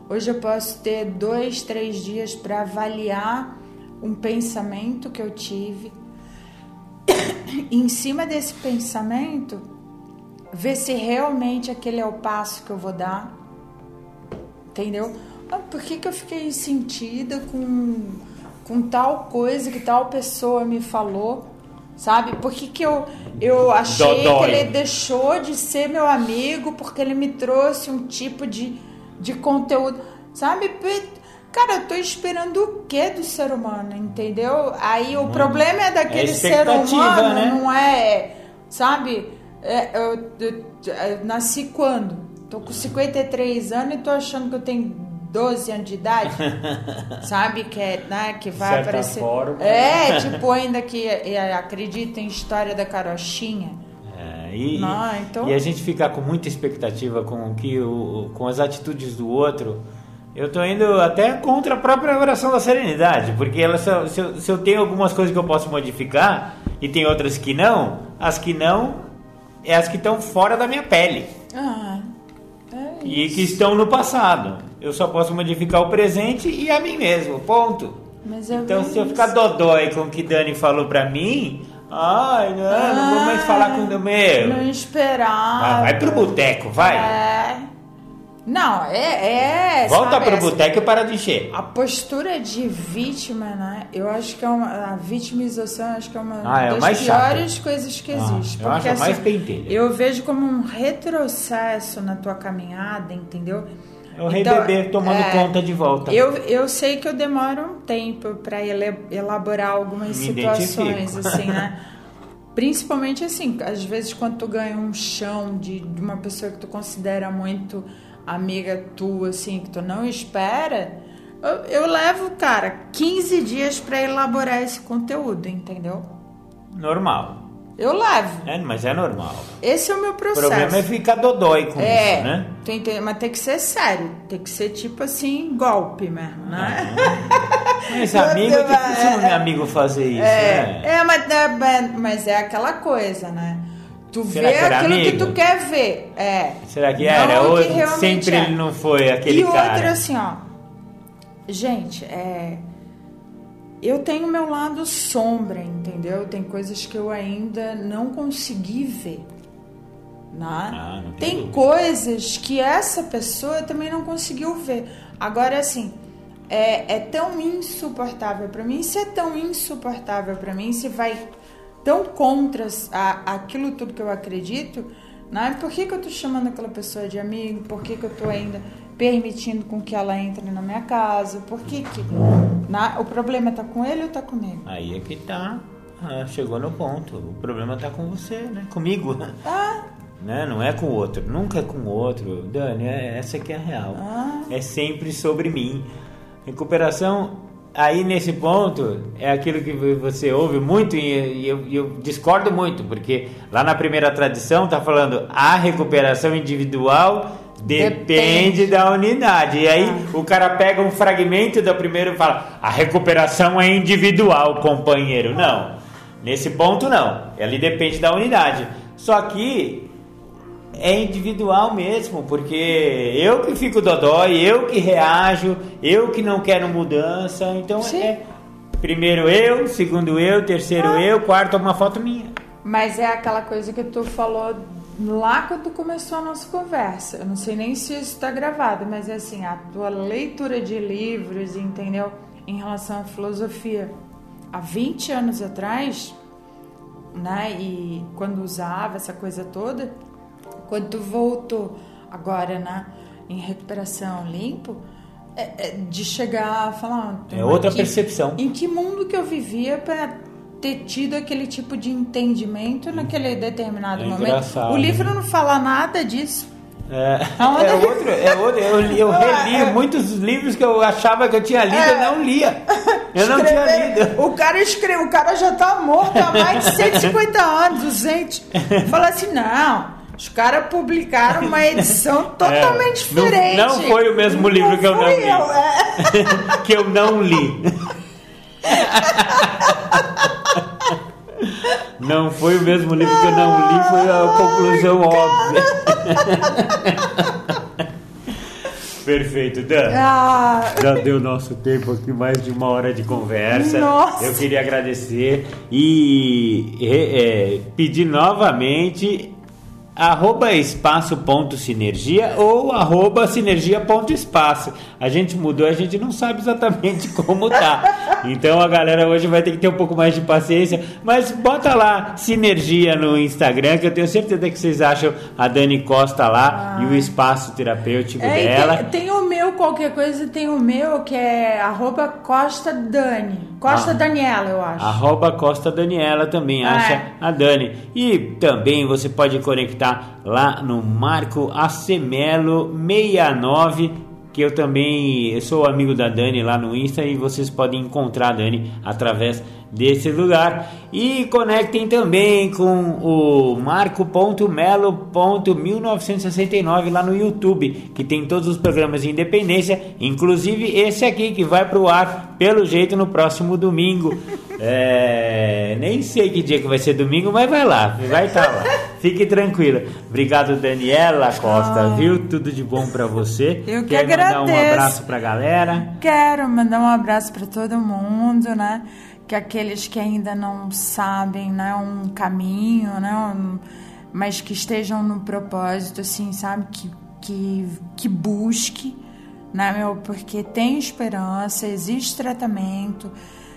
Hoje eu posso ter dois, três dias para avaliar um pensamento que eu tive. E em cima desse pensamento, ver se realmente aquele é o passo que eu vou dar. Entendeu? Ah, por que, que eu fiquei sentida com, com tal coisa que tal pessoa me falou? Sabe? Por que, que eu, eu achei Dodói. que ele deixou de ser meu amigo porque ele me trouxe um tipo de, de conteúdo? Sabe? Cara, eu tô esperando o que do ser humano, entendeu? Aí o problema é daquele É ser humano, né? não é, sabe? É, eu, eu- eu nasci quando? Tô com 53 anos e tô achando que eu tenho 12 anos de idade. sabe? Que, é, né, que vai certa aparecer. forma. É, tipo, ainda que é, acredita em história da carochinha. É, E, Não, então- e a gente ficar com muita expectativa com que o, com as atitudes do outro. Eu tô indo até contra a própria oração da serenidade, porque ela, se, eu- se eu, se eu tenho algumas coisas que eu posso modificar e tem outras que não, as que não é as que estão fora da minha pele Ah, é e que estão no passado. Eu só posso modificar o presente e a mim mesmo, ponto. Então se eu ficar dodói com o que Dani falou pra mim, ai, não, não vou mais falar com o meu. Não esperava. Vai, vai pro boteco, vai. É. Não, é. é Volta sabe, pro boteco e para de encher. A postura de vítima, né? Eu acho que é uma. A vitimização acho que é uma Ah, é das mais piores coisas que Ah, existe. eu acho a mais assim, pentelha. eu vejo como um retrocesso na tua caminhada, entendeu? É o rei bebê tomando conta de volta. Eu, eu sei que eu demoro um tempo para elaborar algumas Me situações, identifico. assim, né? Principalmente assim, às vezes quando tu ganha um chão de, de uma pessoa que tu considera muito amiga tua, assim, que tu não espera, eu, eu levo, cara, 15 dias para elaborar esse conteúdo, entendeu? Normal. Eu levo. É, mas é normal. Esse é o meu O processo. problema é ficar dodói com É, isso, né? entende? mas tem que ser sério, tem que ser tipo assim, golpe mesmo, né? Mas amigo, é difícil um amigo fazer isso, né? É, é, mas, é, mas é aquela coisa, né? Tu Será vê que aquilo amigo? que tu quer ver. É. Será que era? o Ou que sempre é. ele não foi aquele e cara? outra assim, ó. Gente, é. Eu tenho meu lado sombra, entendeu? Tem coisas que eu ainda não consegui ver. Né? Ah, tem dúvida. coisas que essa pessoa também não conseguiu ver. Agora, assim, é, é tão insuportável pra mim. Se é tão insuportável pra mim, se vai tão contra a- aquilo tudo que eu acredito, né? Por que, que eu tô chamando aquela pessoa de amigo? Por que, que eu tô ainda permitindo com que ela entre na minha casa? Por que que... né? O problema tá com ele ou tá comigo? Aí é que tá. Ah, chegou no ponto. O problema tá com você, né? Comigo. Ah, Né? Não é com o outro. Nunca é com o outro. Dani, é- essa que é a real. Ah. É sempre sobre mim. Recuperação, aí nesse ponto, é aquilo que você ouve muito e eu, eu discordo muito, porque lá na primeira tradição tá falando a recuperação individual depende, Depende. da unidade. E aí o cara pega um fragmento da primeira e fala: a recuperação é individual, companheiro. Não. Nesse ponto não. Ali depende da unidade. Só que é individual mesmo, porque eu que fico dodói, eu que reajo, eu que não quero mudança. Então Sim. é primeiro eu, segundo eu, terceiro eu, quarto uma foto minha. Mas é aquela coisa que tu falou lá quando começou a nossa conversa. Eu não sei nem se isso está gravado, mas é assim, a tua leitura de livros, entendeu? Em relação à filosofia. Há 20 anos atrás, né? E quando usava essa coisa toda, quando tu voltou agora, né? Em recuperação limpo, é- é de chegar a falar. É outra que- percepção. Em que mundo que eu vivia para ter tido aquele tipo de entendimento naquele determinado É momento? engraçado, O livro né? não fala nada disso. É, Aonde é outro, é outro. Eu, eu reli muitos livros que eu achava que eu tinha lido e não lia. Eu não tinha Escrever- lido. O cara escreve, o cara já tá morto há mais de 150 anos, o gente. Fala assim, não. Os caras publicaram uma edição totalmente É, não- diferente. não foi o mesmo livro que eu não li. eu, é. que eu não li. Não foi o mesmo livro que eu não li, foi a conclusão óbvia. Perfeito, Dan. Ah, Já deu nosso tempo aqui, mais de uma hora de conversa. Nossa. Eu queria agradecer e é, pedir novamente arroba espaço ponto sinergia ou arroba sinergia ponto espaço. A gente mudou, a gente não sabe exatamente como tá. Então a galera hoje vai ter que ter um pouco mais de paciência, mas bota lá sinergia no Instagram que eu tenho certeza que vocês acham a Dani Costa lá e o espaço terapêutico é, dela. tem, tem o meu, qualquer coisa, tem o meu que é arroba Costa Dani. Costa Ah. Daniela, eu acho. Arroba Costa Daniela também Ah, acha é. a Dani. E também você pode conectar lá no Marco Acemelo 69 que eu também eu sou amigo da Dani lá no Insta e vocês podem encontrar a Dani através desse lugar. E conectem também com o marco.melo.1969 lá no YouTube, que tem todos os programas de independência, inclusive esse aqui que vai pro ar pelo jeito no próximo domingo. É, nem sei que dia que vai ser domingo, mas vai lá, vai estar tá lá. Fique tranquila. Obrigado, Daniela Costa, viu? Tudo de bom para você. Eu que Quer agradeço. mandar um abraço pra galera? Quero mandar um abraço para todo mundo, né? Que aqueles que ainda não sabem né, um caminho, né, um, mas que estejam no propósito, assim, sabe, que, que, que busque, né, meu, porque tem esperança, existe tratamento,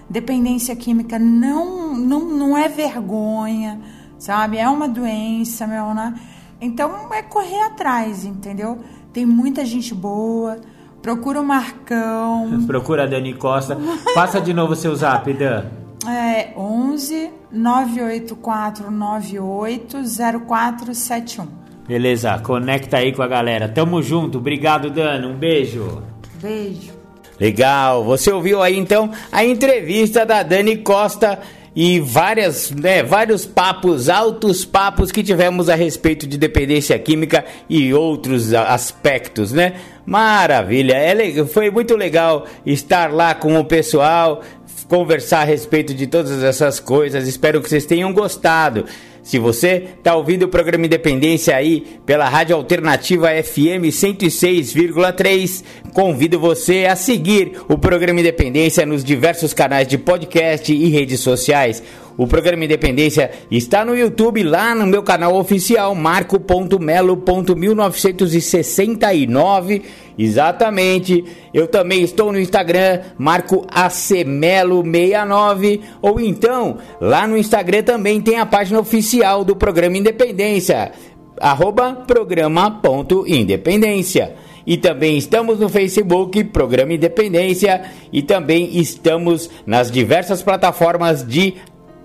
dependência química não, não, não é vergonha, sabe, é uma doença, meu, né, então é correr atrás, entendeu? Tem muita gente boa, Procura o Marcão. Procura a Dani Costa. Passa de novo o seu zap, Dan. É 11 984 98 0471. Beleza, conecta aí com a galera. Tamo junto. Obrigado, Dan. Um beijo. Beijo. Legal. Você ouviu aí então a entrevista da Dani Costa e várias, né, vários papos, altos papos que tivemos a respeito de dependência química e outros aspectos, né? Maravilha, é, foi muito legal estar lá com o pessoal, conversar a respeito de todas essas coisas. Espero que vocês tenham gostado. Se você está ouvindo o programa Independência aí pela Rádio Alternativa FM 106,3, convido você a seguir o programa Independência nos diversos canais de podcast e redes sociais. O programa Independência está no YouTube, lá no meu canal oficial, marco.melo.1969. Exatamente. Eu também estou no Instagram, Marco Acemelo69. Ou então, lá no Instagram também tem a página oficial do programa Independência, arroba programa.independência. E também estamos no Facebook, Programa Independência, e também estamos nas diversas plataformas de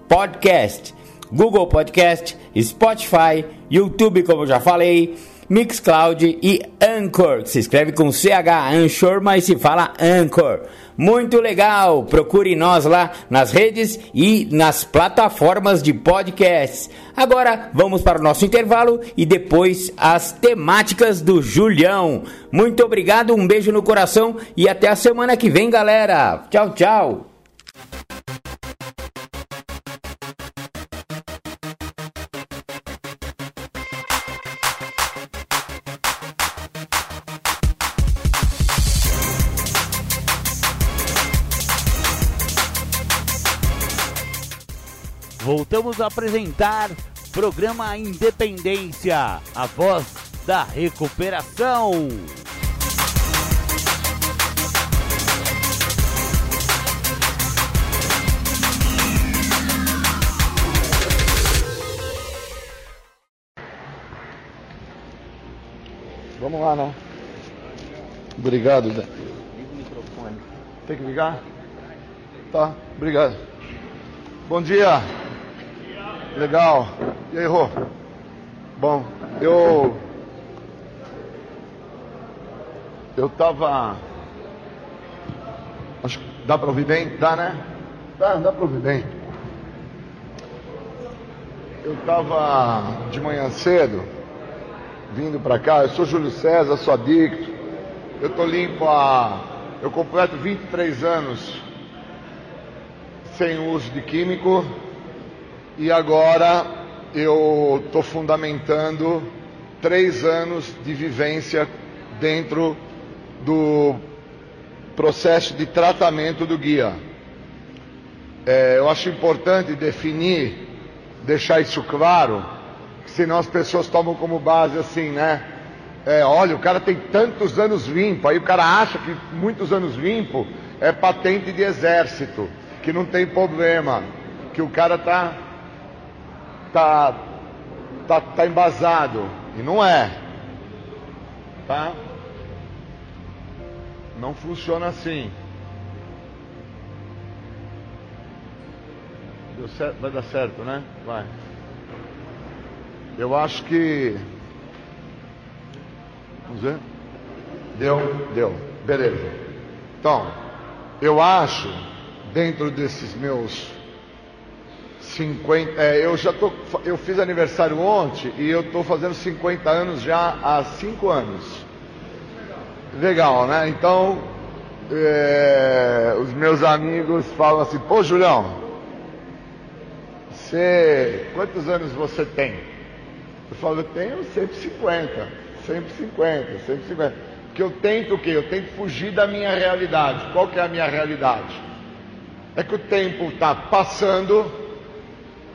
Podcast, Google Podcast, Spotify, YouTube, como já falei, Mixcloud e Anchor. Se escreve com CH Anchor, mas se fala Anchor. Muito legal! Procure nós lá nas redes e nas plataformas de podcasts. Agora vamos para o nosso intervalo e depois as temáticas do Julião. Muito obrigado, um beijo no coração e até a semana que vem, galera. Tchau, tchau. Voltamos a apresentar programa Independência, a voz da recuperação. Vamos lá, né? Obrigado. Liga o microfone. Tem que ligar? Tá, obrigado. Bom dia. Legal. E aí, Rô? Bom, eu. Eu tava. Acho que dá pra ouvir bem? Dá, né? Dá, dá pra ouvir bem. Eu tava de manhã cedo, vindo pra cá. Eu sou Júlio César, sou adicto. Eu tô limpo há. Eu completo 23 anos sem uso de químico e agora eu estou fundamentando três anos de vivência dentro do processo de tratamento do guia. É, eu acho importante definir, deixar isso claro, senão as pessoas tomam como base assim, né? É, olha, o cara tem tantos anos limpo, aí o cara acha que muitos anos limpo é patente de exército, que não tem problema, que o cara tá tá, tá, tá embasado. E não é. Tá? Não funciona assim. Certo, vai dar certo, né? Vai. Eu acho que. Vamos ver. Deu? Deu. Beleza. Então, eu acho, dentro desses meus 50. É, eu já tô. Eu fiz aniversário ontem e eu estou fazendo 50 anos já há 5 anos. Legal, né? Então, é, os meus amigos falam assim: pô, Julião, você. Quantos anos você tem? Eu falo: eu tenho 150, 150, 150. Porque eu tento o quê? Eu tento fugir da minha realidade. Qual que é a minha realidade? É que o tempo está passando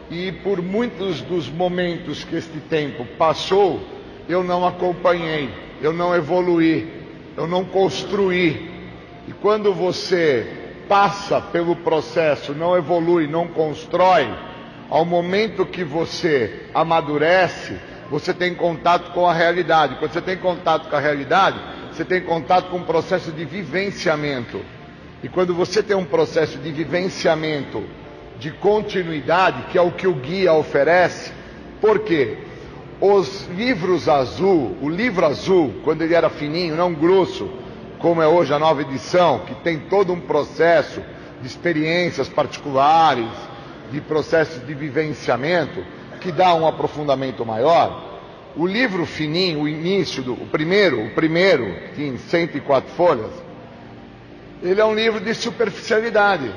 e por muitos dos momentos que este tempo passou, eu não acompanhei, eu não evoluí, eu não construí. E quando você passa pelo processo, não evolui, não constrói, ao momento que você amadurece, você tem contato com a realidade. Quando você tem contato com a realidade, você tem contato com um processo de vivenciamento. E quando você tem um processo de vivenciamento de continuidade, que é o que o guia oferece. Por quê? Os livros azul, o livro azul, quando ele era fininho, não grosso, como é hoje a nova edição, que tem todo um processo de experiências particulares, de processos de vivenciamento, que dá um aprofundamento maior. O livro fininho, o início do o primeiro, o primeiro, em 104 folhas, ele é um livro de superficialidade.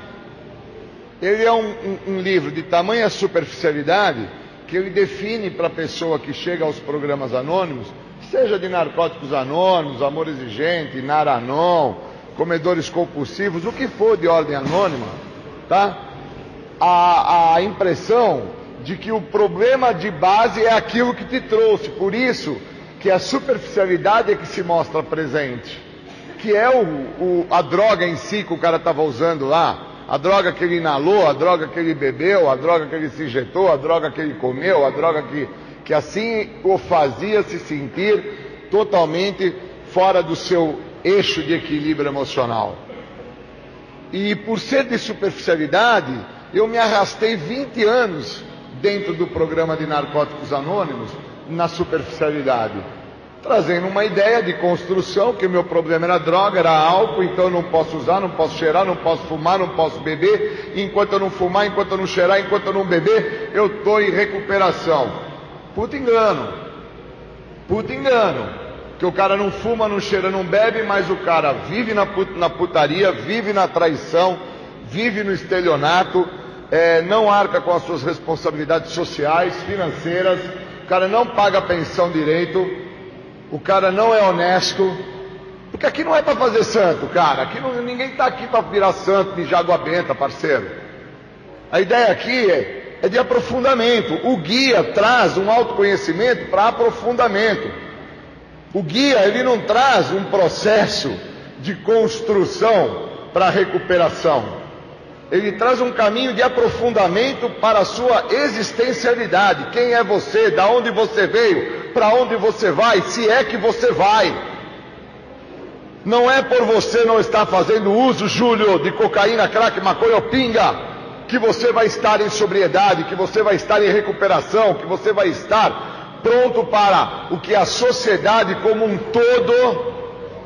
Ele é um, um, um livro de tamanha superficialidade que ele define para a pessoa que chega aos programas anônimos, seja de narcóticos anônimos, amor exigente, naranon, comedores compulsivos, o que for de ordem anônima, tá? A, a impressão de que o problema de base é aquilo que te trouxe, por isso que a superficialidade é que se mostra presente, que é o, o a droga em si que o cara estava usando lá, a droga que ele inalou, a droga que ele bebeu, a droga que ele se injetou, a droga que ele comeu, a droga que, que assim o fazia se sentir totalmente fora do seu eixo de equilíbrio emocional. E por ser de superficialidade, eu me arrastei 20 anos dentro do programa de Narcóticos Anônimos na superficialidade trazendo uma ideia de construção, que o meu problema era droga, era álcool, então eu não posso usar, não posso cheirar, não posso fumar, não posso beber, enquanto eu não fumar, enquanto eu não cheirar, enquanto eu não beber, eu estou em recuperação. Puta engano. Puta engano. Que o cara não fuma, não cheira, não bebe, mas o cara vive na, put na putaria, vive na traição, vive no estelionato, é, não arca com as suas responsabilidades sociais, financeiras, o cara não paga pensão direito, o cara não é honesto, porque aqui não é para fazer santo, cara. Aqui não, ninguém está aqui para virar santo de água benta, parceiro. A ideia aqui é, é de aprofundamento. O guia traz um autoconhecimento para aprofundamento. O guia ele não traz um processo de construção para recuperação ele traz um caminho de aprofundamento para a sua existencialidade. Quem é você? Da onde você veio? Para onde você vai? Se é que você vai. Não é por você não estar fazendo uso, Júlio, de cocaína, crack, maconha ou pinga, que você vai estar em sobriedade, que você vai estar em recuperação, que você vai estar pronto para o que a sociedade como um todo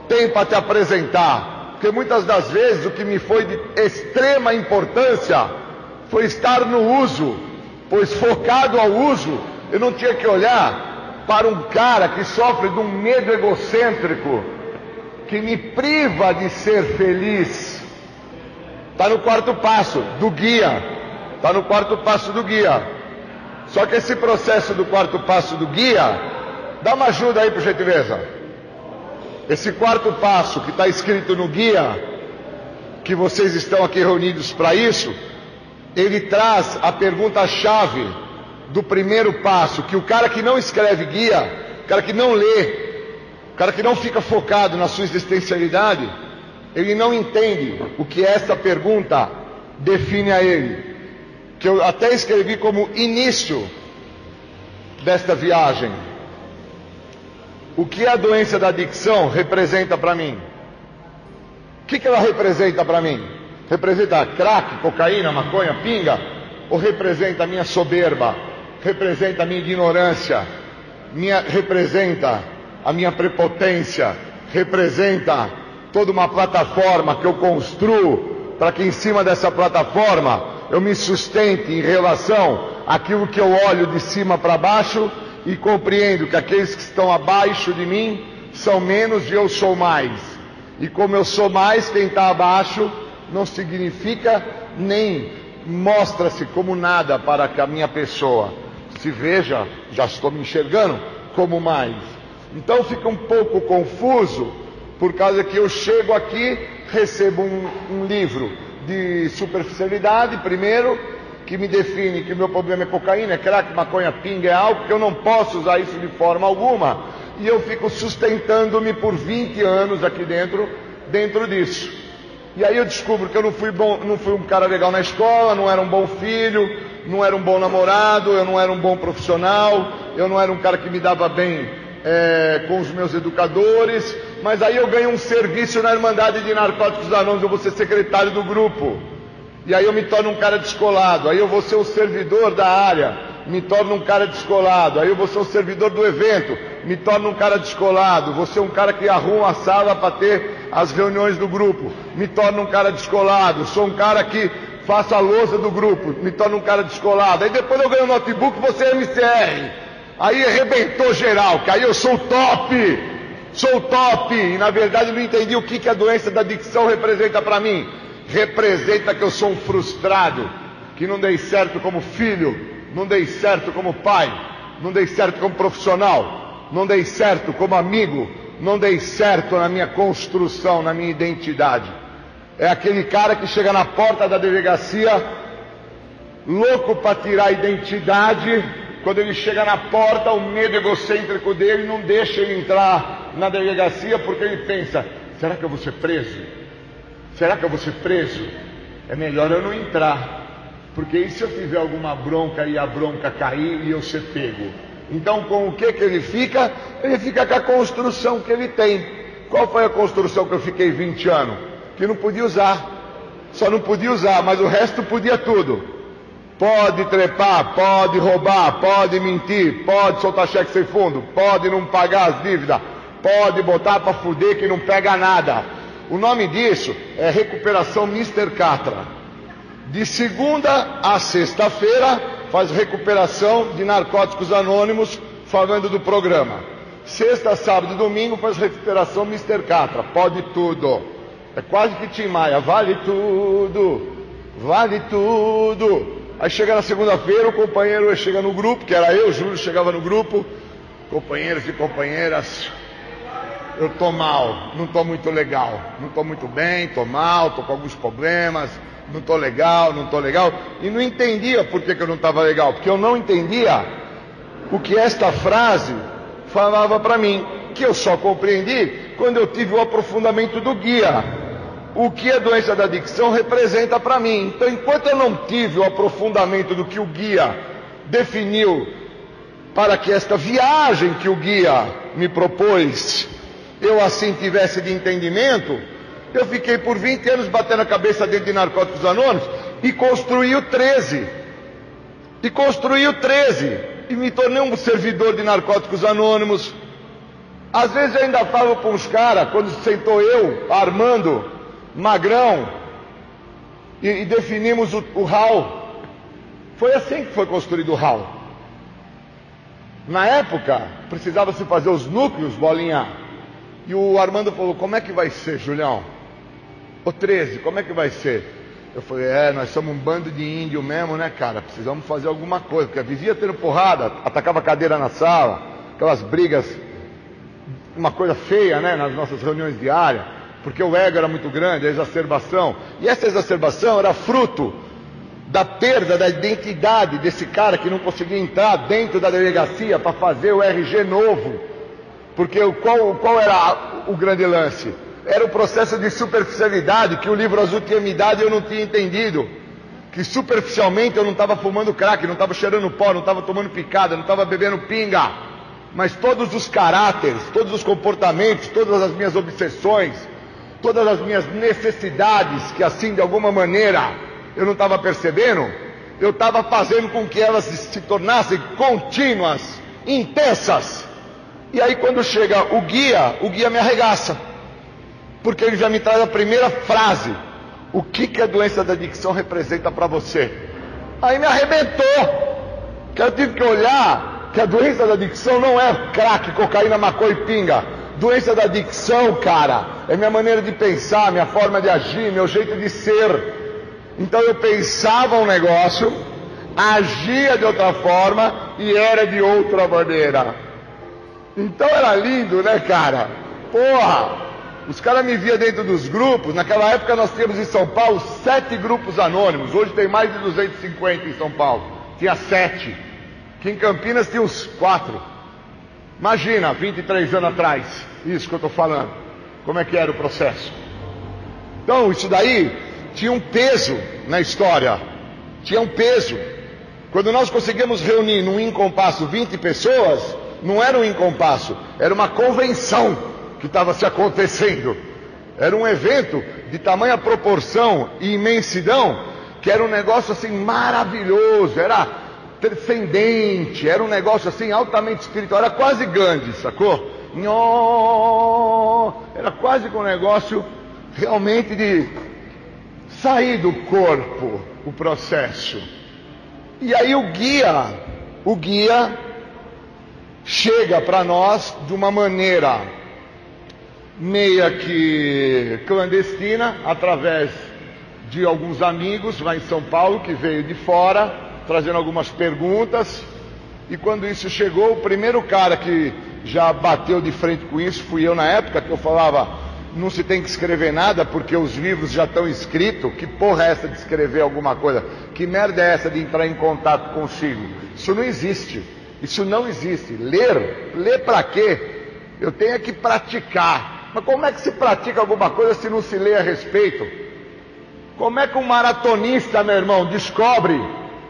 tem para te apresentar porque muitas das vezes o que me foi de extrema importância foi estar no uso, pois focado ao uso, eu não tinha que olhar para um cara que sofre de um medo egocêntrico, que me priva de ser feliz. Está no quarto passo do guia. Está no quarto passo do guia. Só que esse processo do quarto passo do guia, dá uma ajuda aí, por gentileza. Esse quarto passo que está escrito no guia, que vocês estão aqui reunidos para isso, ele traz a pergunta-chave do primeiro passo, que o cara que não escreve guia, o cara que não lê, o cara que não fica focado na sua existencialidade, ele não entende o que essa pergunta define a ele. Que eu até escrevi como início desta viagem. O que a doença da adicção representa para mim? O que, que ela representa para mim? Representa crack, cocaína, maconha, pinga? Ou representa a minha soberba? Representa a minha ignorância? Minha, representa a minha prepotência? representa toda uma plataforma que eu construo para que em cima dessa plataforma eu me sustente em relação àquilo que eu olho de cima para baixo e compreendo que aqueles que estão abaixo de mim são menos e eu sou mais. E como eu sou mais, quem está abaixo não significa nem mostra-se como nada para a minha pessoa se veja, já estou me enxergando, como mais. Então fica um pouco confuso, por causa que eu chego aqui, recebo um, um livro de superficialidade, primeiro, que me define que o meu problema é cocaína, é crack, maconha, pinga, é álcool, que eu não posso usar isso de forma alguma, e eu fico sustentando-me por 20 anos aqui dentro, dentro disso. E aí eu descubro que eu não fui, bom, não fui um cara legal na escola, não era um bom filho, não era um bom namorado, eu não era um bom profissional, eu não era um cara que me dava bem é, com os meus educadores, mas aí eu ganho um serviço na Irmandade de Narcóticos Anônimos, eu vou ser secretário do grupo. E aí eu me torno um cara descolado, aí eu vou ser o servidor da área, me torno um cara descolado, aí eu vou ser o servidor do evento, me torno um cara descolado, vou ser um cara que arruma a sala para ter as reuniões do grupo, me torno um cara descolado, sou um cara que faço a lousa do grupo, me torno um cara descolado, aí depois eu ganho um notebook, você é MCR, aí arrebentou geral, que aí eu sou top, sou top, e na verdade não entendi o que, que a doença da adicção representa para mim representa que eu sou um frustrado, que não dei certo como filho, não dei certo como pai, não dei certo como profissional, não dei certo como amigo, não dei certo na minha construção, na minha identidade. É aquele cara que chega na porta da delegacia, louco para tirar a identidade, quando ele chega na porta, o medo egocêntrico dele não deixa ele entrar na delegacia porque ele pensa: será que eu vou ser preso? Será que eu vou ser preso? É melhor eu não entrar, porque e se eu tiver alguma bronca e a bronca cair e eu ser pego? Então, com o que que ele fica? Ele fica com a construção que ele tem. Qual foi a construção que eu fiquei 20 anos? Que não podia usar. Só não podia usar, mas o resto podia tudo. Pode trepar, pode roubar, pode mentir, pode soltar cheque sem fundo, pode não pagar as dívidas, pode botar para fuder que não pega nada. O nome disso é recuperação Mr. Catra. De segunda a sexta-feira faz recuperação de narcóticos anônimos, falando do programa. Sexta, sábado e domingo faz recuperação Mr. Catra. Pode tudo. É quase que Tim Maia. Vale tudo. Vale tudo. Aí chega na segunda-feira, o companheiro chega no grupo, que era eu, Júlio chegava no grupo, companheiros e companheiras, eu tô mal, não tô muito legal, não tô muito bem, tô mal, tô com alguns problemas, não tô legal, não tô legal, e não entendia por que, que eu não estava legal, porque eu não entendia o que esta frase falava para mim, que eu só compreendi quando eu tive o aprofundamento do guia. O que a doença da adicção representa para mim. Então, enquanto eu não tive o aprofundamento do que o guia definiu para que esta viagem que o guia me propôs, eu assim tivesse de entendimento, eu fiquei por 20 anos batendo a cabeça dentro de narcóticos anônimos e construí o 13. E construí o 13. E me tornei um servidor de narcóticos anônimos. Às vezes eu ainda falo para uns caras, quando sentou eu, Armando, Magrão, e, e definimos o, o. Foi assim que foi construído o HAL. Na época, precisava se fazer os núcleos, bolinha. E o Armando falou: Como é que vai ser, Julião? O 13, como é que vai ser? Eu falei: É, nós somos um bando de índio mesmo, né, cara? Precisamos fazer alguma coisa. Porque vivia tendo porrada, atacava cadeira na sala, aquelas brigas, uma coisa feia, né, nas nossas reuniões diárias. Porque o ego era muito grande, a exacerbação. E essa exacerbação era fruto da perda da identidade desse cara que não conseguia entrar dentro da delegacia para fazer o RG novo. Porque o, qual, qual era o grande lance? Era o processo de superficialidade que o livro azul tinha me dado e eu não tinha entendido. Que superficialmente eu não estava fumando crack, não estava cheirando pó, não estava tomando picada, não estava bebendo pinga. Mas todos os caráteres, todos os comportamentos, todas as minhas obsessões, todas as minhas necessidades, que assim de alguma maneira eu não estava percebendo, eu estava fazendo com que elas se tornassem contínuas, intensas. E aí quando chega o guia, o guia me arregaça. Porque ele já me traz a primeira frase. O que, que a doença da adicção representa para você? Aí me arrebentou. Que eu tive que olhar que a doença da adicção não é crack, cocaína, maconha e pinga. Doença da adicção, cara, é minha maneira de pensar, minha forma de agir, meu jeito de ser. Então eu pensava um negócio, agia de outra forma e era de outra maneira. Então era lindo, né, cara? Porra! Os caras me via dentro dos grupos. Naquela época nós tínhamos em São Paulo sete grupos anônimos. Hoje tem mais de 250 em São Paulo. Tinha sete. Que em Campinas tinha uns quatro. Imagina, 23 anos atrás, isso que eu estou falando. Como é que era o processo? Então, isso daí tinha um peso na história. Tinha um peso. Quando nós conseguimos reunir num incompasso 20 pessoas, não era um incompasso, era uma convenção que estava se acontecendo. Era um evento de tamanha proporção e imensidão que era um negócio assim maravilhoso, era transcendente, era um negócio assim altamente espiritual, era quase Gandhi, sacou? Era quase com um negócio realmente de sair do corpo o processo. E aí o guia, o guia chega para nós de uma maneira meia que clandestina, através de alguns amigos lá em São Paulo que veio de fora, trazendo algumas perguntas. E quando isso chegou, o primeiro cara que já bateu de frente com isso fui eu na época, que eu falava, não se tem que escrever nada porque os livros já estão escritos. Que porra é essa de escrever alguma coisa? Que merda é essa de entrar em contato consigo? Isso não existe. Isso não existe. Ler, ler para quê? Eu tenho que praticar. Mas como é que se pratica alguma coisa se não se lê a respeito? Como é que um maratonista, meu irmão, descobre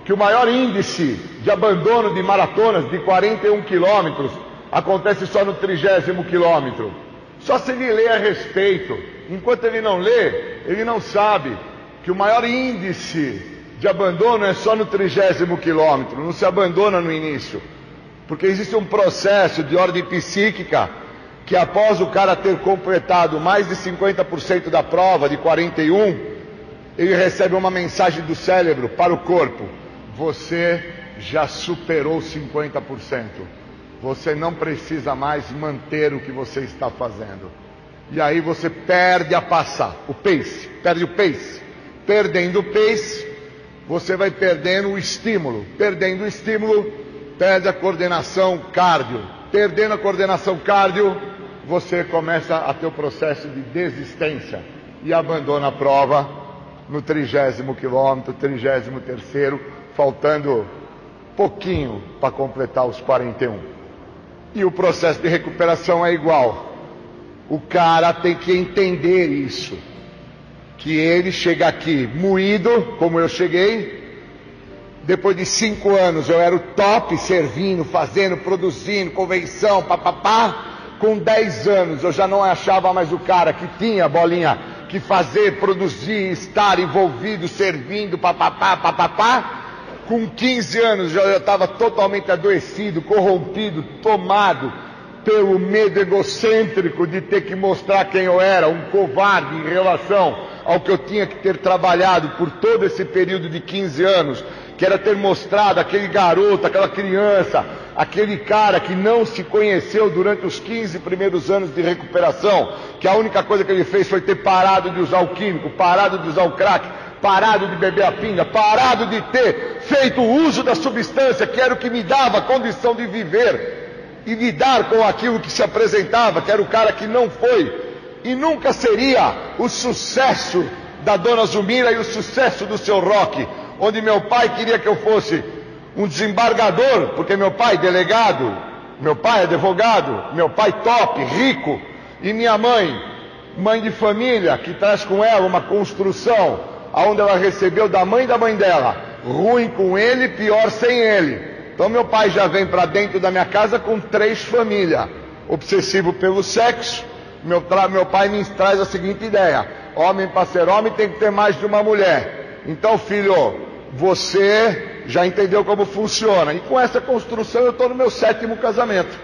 que o maior índice de abandono de maratonas de 41 quilômetros acontece só no trigésimo quilômetro? Só se ele lê a respeito. Enquanto ele não lê, ele não sabe que o maior índice de abandono é só no trigésimo quilômetro, não se abandona no início. Porque existe um processo de ordem psíquica que após o cara ter completado mais de 50% da prova de 41, ele recebe uma mensagem do cérebro para o corpo: você já superou 50%. Você não precisa mais manter o que você está fazendo. E aí você perde a passar, o pace, perde o pace. Perdendo o pace, você vai perdendo o estímulo. Perdendo o estímulo, perde a coordenação cardio. Perdendo a coordenação cardio, você começa a ter o processo de desistência e abandona a prova no trigésimo quilômetro, trigésimo terceiro, faltando pouquinho para completar os 41. E o processo de recuperação é igual. O cara tem que entender isso. Que ele chega aqui moído, como eu cheguei. Depois de cinco anos eu era o top servindo, fazendo, produzindo, convenção, papapá. Com 10 anos eu já não achava mais o cara que tinha bolinha que fazer, produzir, estar envolvido, servindo, papapá, papapá. Com 15 anos já estava totalmente adoecido, corrompido, tomado pelo medo egocêntrico de ter que mostrar quem eu era, um covarde em relação ao que eu tinha que ter trabalhado por todo esse período de 15 anos, que era ter mostrado aquele garoto, aquela criança, aquele cara que não se conheceu durante os 15 primeiros anos de recuperação, que a única coisa que ele fez foi ter parado de usar o químico, parado de usar o crack, parado de beber a pinga, parado de ter feito uso da substância que era o que me dava a condição de viver e lidar com aquilo que se apresentava, que era o cara que não foi e nunca seria o sucesso da dona Zumira e o sucesso do seu rock, onde meu pai queria que eu fosse um desembargador, porque meu pai delegado, meu pai advogado, meu pai top, rico, e minha mãe, mãe de família, que traz com ela uma construção, aonde ela recebeu da mãe da mãe dela, ruim com ele, pior sem ele. Então meu pai já vem para dentro da minha casa com três famílias, obsessivo pelo sexo, meu, meu pai me traz a seguinte ideia: homem para ser homem tem que ter mais de uma mulher. Então, filho, você já entendeu como funciona. E com essa construção eu estou no meu sétimo casamento.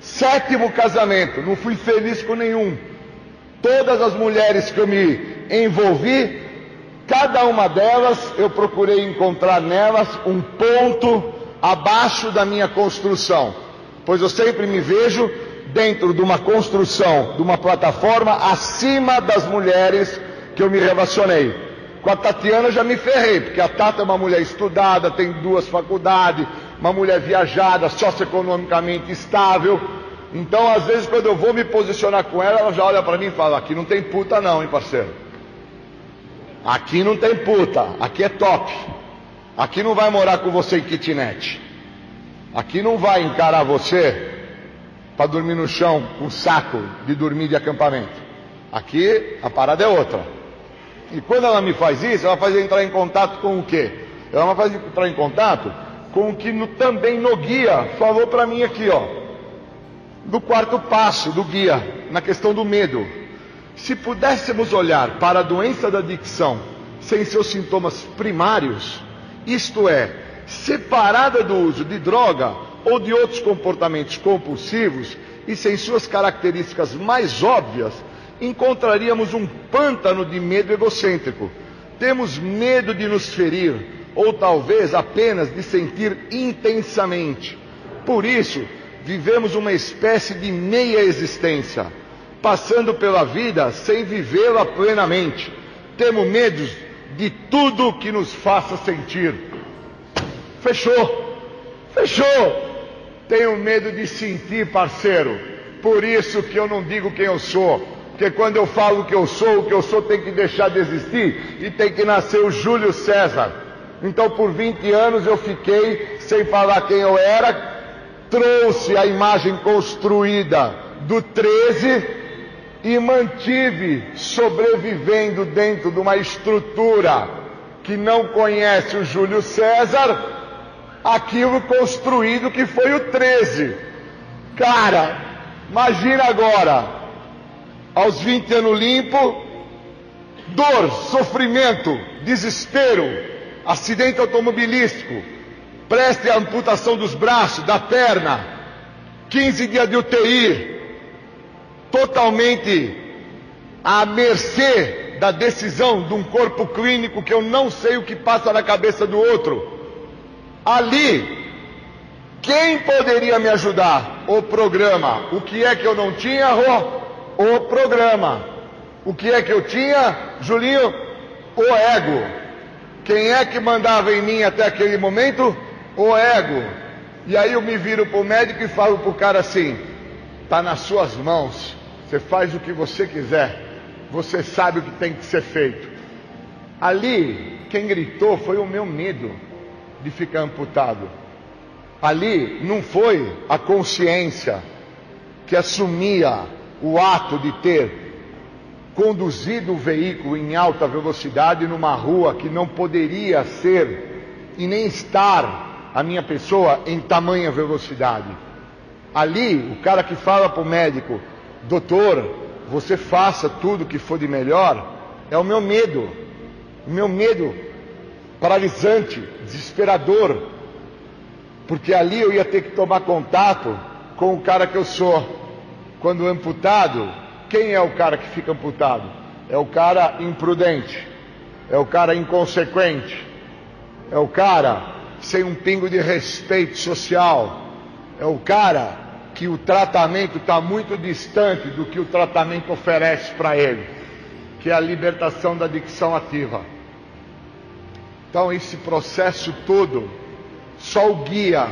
Sétimo casamento, não fui feliz com nenhum. Todas as mulheres que eu me envolvi, cada uma delas eu procurei encontrar nelas um ponto abaixo da minha construção, pois eu sempre me vejo dentro de uma construção, de uma plataforma acima das mulheres que eu me relacionei. Com a Tatiana eu já me ferrei, porque a Tata é uma mulher estudada, tem duas faculdades, uma mulher viajada, socioeconomicamente estável. Então, às vezes, quando eu vou me posicionar com ela, ela já olha para mim e fala: aqui não tem puta, não, hein, parceiro? Aqui não tem puta, aqui é top. Aqui não vai morar com você em kitnet. Aqui não vai encarar você para dormir no chão com saco de dormir de acampamento. Aqui a parada é outra. E quando ela me faz isso, ela faz entrar em contato com o quê? Ela me faz entrar em contato com o que no, também no guia falou para mim aqui, ó. Do quarto passo do guia, na questão do medo. Se pudéssemos olhar para a doença da adicção sem seus sintomas primários, isto é, separada do uso de droga ou de outros comportamentos compulsivos e sem suas características mais óbvias, encontraríamos um pântano de medo egocêntrico. Temos medo de nos ferir, ou talvez apenas de sentir intensamente. Por isso, vivemos uma espécie de meia existência, passando pela vida sem vivê-la plenamente. Temos medo de tudo que nos faça sentir. Fechou, fechou. Tenho medo de sentir, parceiro. Por isso que eu não digo quem eu sou. Porque quando eu falo que eu sou, o que eu sou tem que deixar de existir e tem que nascer o Júlio César. Então, por 20 anos eu fiquei sem falar quem eu era, trouxe a imagem construída do 13 e mantive sobrevivendo dentro de uma estrutura que não conhece o Júlio César, aquilo construído que foi o 13. Cara, imagina agora, aos 20 anos limpo, dor, sofrimento, desespero, acidente automobilístico, preste a amputação dos braços, da perna, 15 dias de UTI, totalmente à mercê da decisão de um corpo clínico que eu não sei o que passa na cabeça do outro. Ali, quem poderia me ajudar? O programa. O que é que eu não tinha, Rô? O programa. O que é que eu tinha, Julinho? O ego. Quem é que mandava em mim até aquele momento? O ego. E aí eu me viro para o médico e falo para o cara assim: está nas suas mãos, você faz o que você quiser, você sabe o que tem que ser feito. Ali, quem gritou foi o meu medo de ficar amputado. Ali não foi a consciência que assumia o ato de ter conduzido o veículo em alta velocidade numa rua que não poderia ser e nem estar a minha pessoa em tamanha velocidade. Ali, o cara que fala para o médico, doutor, você faça tudo que for de melhor, é o meu medo, o meu medo paralisante, desesperador, porque ali eu ia ter que tomar contato com o cara que eu sou. Quando amputado, quem é o cara que fica amputado? É o cara imprudente, é o cara inconsequente, é o cara sem um pingo de respeito social, é o cara que o tratamento está muito distante do que o tratamento oferece para ele, que é a libertação da adicção ativa. Então, esse processo todo, só o guia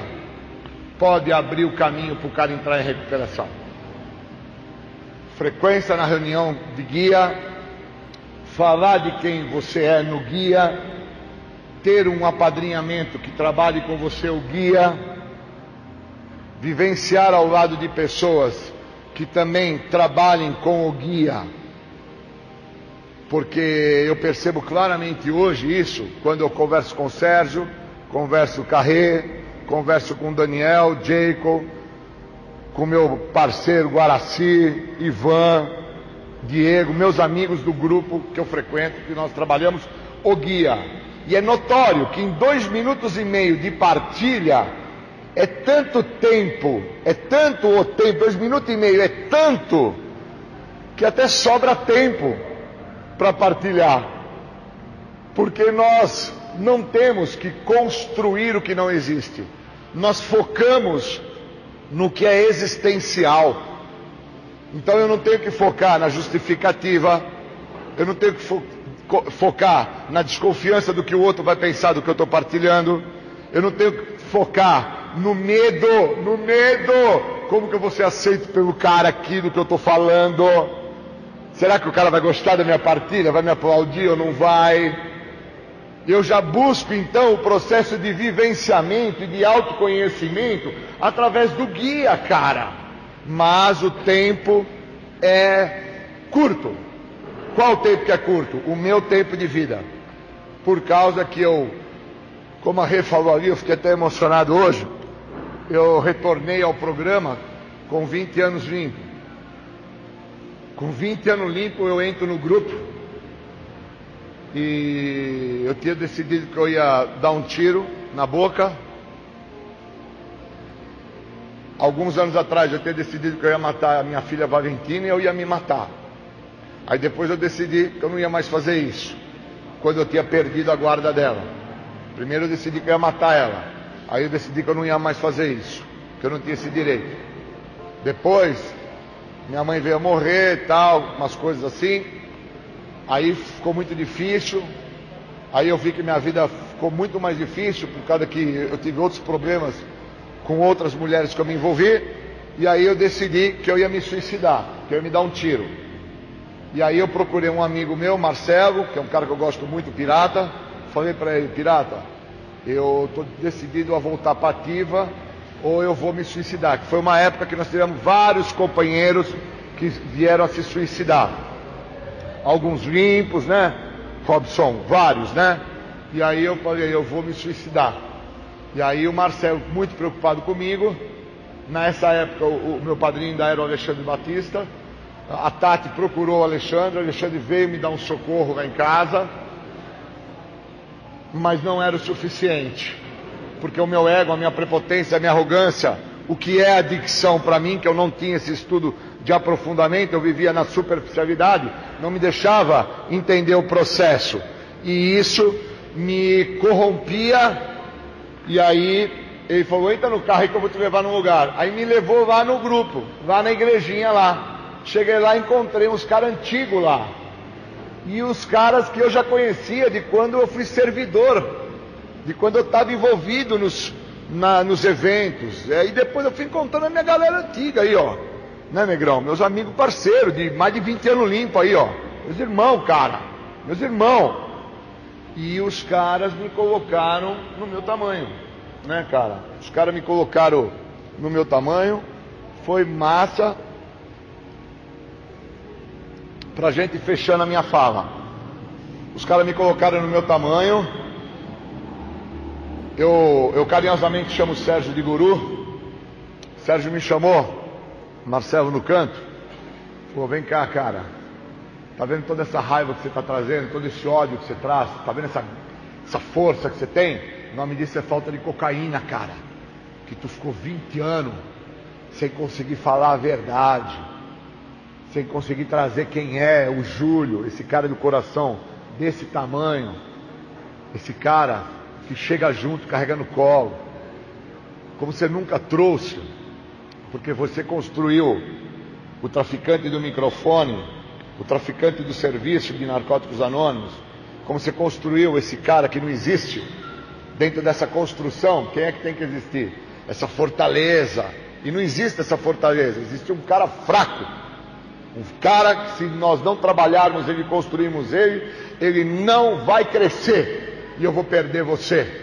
pode abrir o caminho para o cara entrar em recuperação frequência na reunião de guia, falar de quem você é no guia, ter um apadrinhamento que trabalhe com você o guia, vivenciar ao lado de pessoas que também trabalhem com o guia. Porque eu percebo claramente hoje isso, quando eu converso com o Sérgio, converso com o Carré, converso com o Daniel, Jacob, com meu parceiro Guaraci, Ivan, Diego, meus amigos do grupo que eu frequento, que nós trabalhamos, o guia. E é notório que em dois minutos e meio de partilha, é tanto tempo, é tanto o tempo, dois minutos e meio, é tanto que até sobra tempo para partilhar. Porque nós não temos que construir o que não existe. Nós focamos no que é existencial. Então eu não tenho que focar na justificativa, eu não tenho que fo focar na desconfiança do que o outro vai pensar do que eu estou partilhando, eu não tenho que focar no medo, no medo. Como que eu vou ser aceito pelo cara aqui do que eu estou falando? Será que o cara vai gostar da minha partilha? Vai me aplaudir ou não vai? Eu já busco então o processo de vivenciamento e de autoconhecimento através do guia, cara. Mas o tempo é curto. Qual o tempo que é curto? O meu tempo de vida. Por causa que eu, como a Rê falou ali, eu fiquei até emocionado hoje. Eu retornei ao programa com 20 anos limpo. Com 20 anos limpo eu entro no grupo e eu tinha decidido que eu ia dar um tiro na boca. Alguns anos atrás eu tinha decidido que eu ia matar a minha filha Valentina e eu ia me matar. Aí depois eu decidi que eu não ia mais fazer isso. Quando eu tinha perdido a guarda dela. Primeiro eu decidi que eu ia matar ela. Aí eu decidi que eu não ia mais fazer isso. Que eu não tinha esse direito. Depois, minha mãe veio a morrer e tal, umas coisas assim. Aí ficou muito difícil. Aí eu vi que minha vida ficou muito mais difícil por causa que eu tive outros problemas com outras mulheres que eu me envolvi. E aí eu decidi que eu ia me suicidar, que eu ia me dar um tiro. E aí eu procurei um amigo meu, Marcelo, que é um cara que eu gosto muito, pirata. Falei para ele, pirata, eu estou decidido a voltar para ativa ou eu vou me suicidar. Que foi uma época que nós tivemos vários companheiros que vieram a se suicidar alguns limpos, né? Robson, vários, né? E aí eu falei, eu vou me suicidar. E aí o Marcelo, muito preocupado comigo, nessa época o, o meu padrinho ainda era o Alexandre Batista, a Tati procurou o Alexandre, o Alexandre veio me dar um socorro lá em casa, mas não era o suficiente, porque o meu ego, a minha prepotência, a minha arrogância, o que é adicção para mim, que eu não tinha esse estudo de aprofundamento, eu vivia na superficialidade, não me deixava entender o processo. E isso me corrompia. E aí ele falou: entra no carro aí que eu vou te levar num lugar. Aí me levou lá no grupo, lá na igrejinha lá. Cheguei lá encontrei uns caras antigos lá. E os caras que eu já conhecia de quando eu fui servidor, de quando eu estava envolvido nos, na, nos eventos. E depois eu fui encontrando a minha galera antiga aí, ó né, Negrão? Meus amigos parceiros, de mais de 20 anos limpo aí, ó. Meus irmãos, cara. Meus irmãos. E os caras me colocaram no meu tamanho, né, cara? Os caras me colocaram no meu tamanho. Foi massa. Pra gente fechando a minha fala. Os caras me colocaram no meu tamanho. Eu, eu carinhosamente chamo o Sérgio de guru. Sérgio me chamou Marcelo no canto, falou: vem cá, cara. Tá vendo toda essa raiva que você está trazendo, todo esse ódio que você traz? Tá vendo essa, essa força que você tem? O nome disso é falta de cocaína, cara. Que tu ficou 20 anos sem conseguir falar a verdade, sem conseguir trazer quem é o Júlio, esse cara do coração desse tamanho, esse cara que chega junto carregando colo, como você nunca trouxe porque você construiu o traficante do microfone, o traficante do serviço de narcóticos anônimos, como você construiu esse cara que não existe. Dentro dessa construção, quem é que tem que existir? Essa fortaleza. E não existe essa fortaleza, existe um cara fraco. Um cara que, se nós não trabalharmos ele, construirmos ele, ele não vai crescer. E eu vou perder você.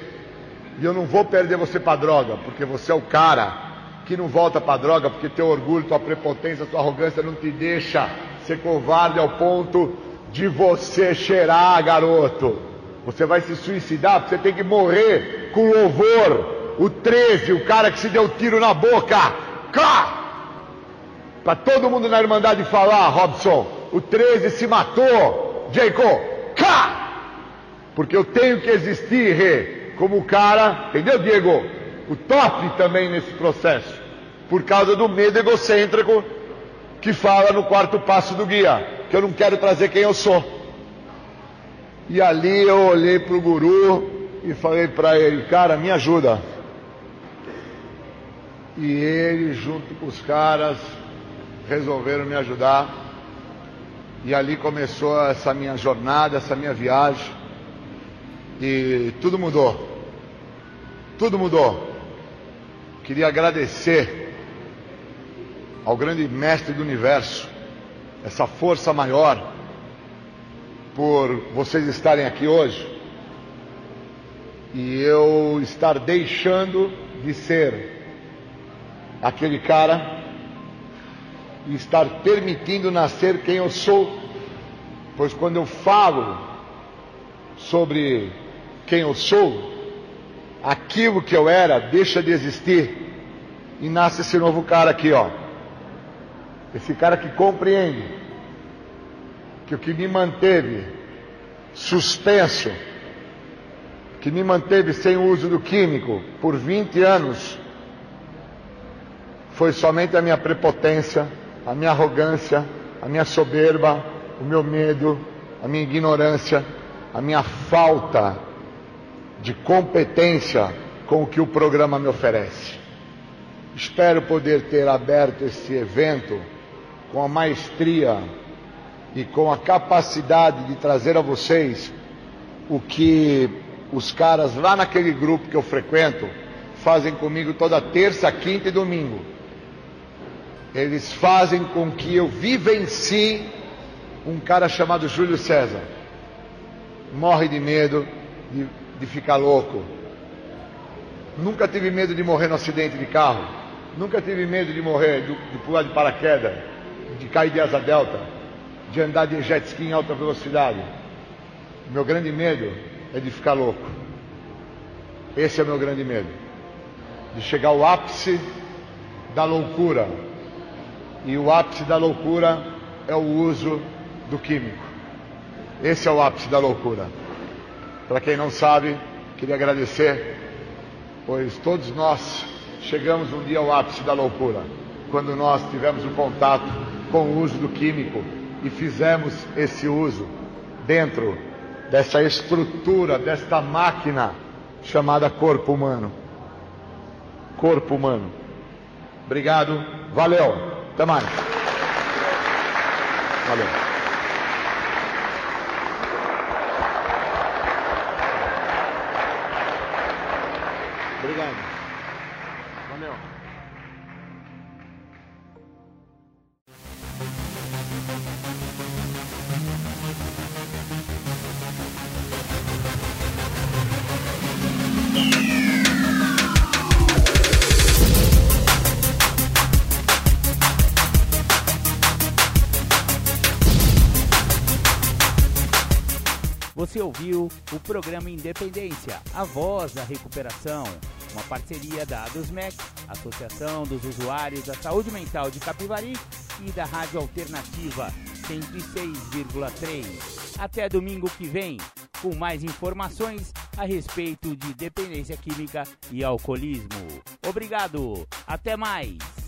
E eu não vou perder você para droga, porque você é o cara que não volta para droga porque teu orgulho, tua prepotência, tua arrogância não te deixa ser covarde ao ponto de você cheirar, garoto. Você vai se suicidar, você tem que morrer com louvor. O 13, o cara que se deu tiro na boca. Cá! Para todo mundo na Irmandade falar, Robson, o 13 se matou. Jacob, cá! Porque eu tenho que existir, como o cara, entendeu, Diego? O top também nesse processo, por causa do medo egocêntrico que fala no quarto passo do guia, que eu não quero trazer quem eu sou. E ali eu olhei para o guru e falei para ele, cara, me ajuda. E ele, junto com os caras, resolveram me ajudar. E ali começou essa minha jornada, essa minha viagem. E tudo mudou. Tudo mudou. Queria agradecer ao grande mestre do universo, essa força maior, por vocês estarem aqui hoje e eu estar deixando de ser aquele cara e estar permitindo nascer quem eu sou, pois quando eu falo sobre quem eu sou, aquilo que eu era deixa de existir e nasce esse novo cara aqui, ó. Esse cara que compreende que o que me manteve suspenso, que me manteve sem o uso do químico por 20 anos, foi somente a minha prepotência, a minha arrogância, a minha soberba, o meu medo, a minha ignorância, a minha falta de competência com o que o programa me oferece. Espero poder ter aberto esse evento com a maestria e com a capacidade de trazer a vocês o que os caras lá naquele grupo que eu frequento fazem comigo toda terça, quinta e domingo. Eles fazem com que eu vivencie um cara chamado Júlio César. Morre de medo de, de ficar louco. Nunca tive medo de morrer no acidente de carro. Nunca tive medo de morrer, de, de pular de paraquedas, de cair de asa delta, de andar de jet ski em alta velocidade. Meu grande medo é de ficar louco. Esse é o meu grande medo. De chegar ao ápice da loucura. E o ápice da loucura é o uso do químico. Esse é o ápice da loucura. Para quem não sabe, queria agradecer, pois todos nós chegamos um dia ao ápice da loucura, quando nós tivemos um contato com o uso do químico e fizemos esse uso dentro dessa estrutura, desta máquina chamada corpo humano. Corpo humano. Obrigado, valeu, até mais. Valeu. Programa Independência, a voz da recuperação, uma parceria da ADUSMEC, Associação dos Usuários da Saúde Mental de Capivari e da Rádio Alternativa 106,3. Até domingo que vem, com mais informações a respeito de dependência química e alcoolismo. Obrigado, até mais!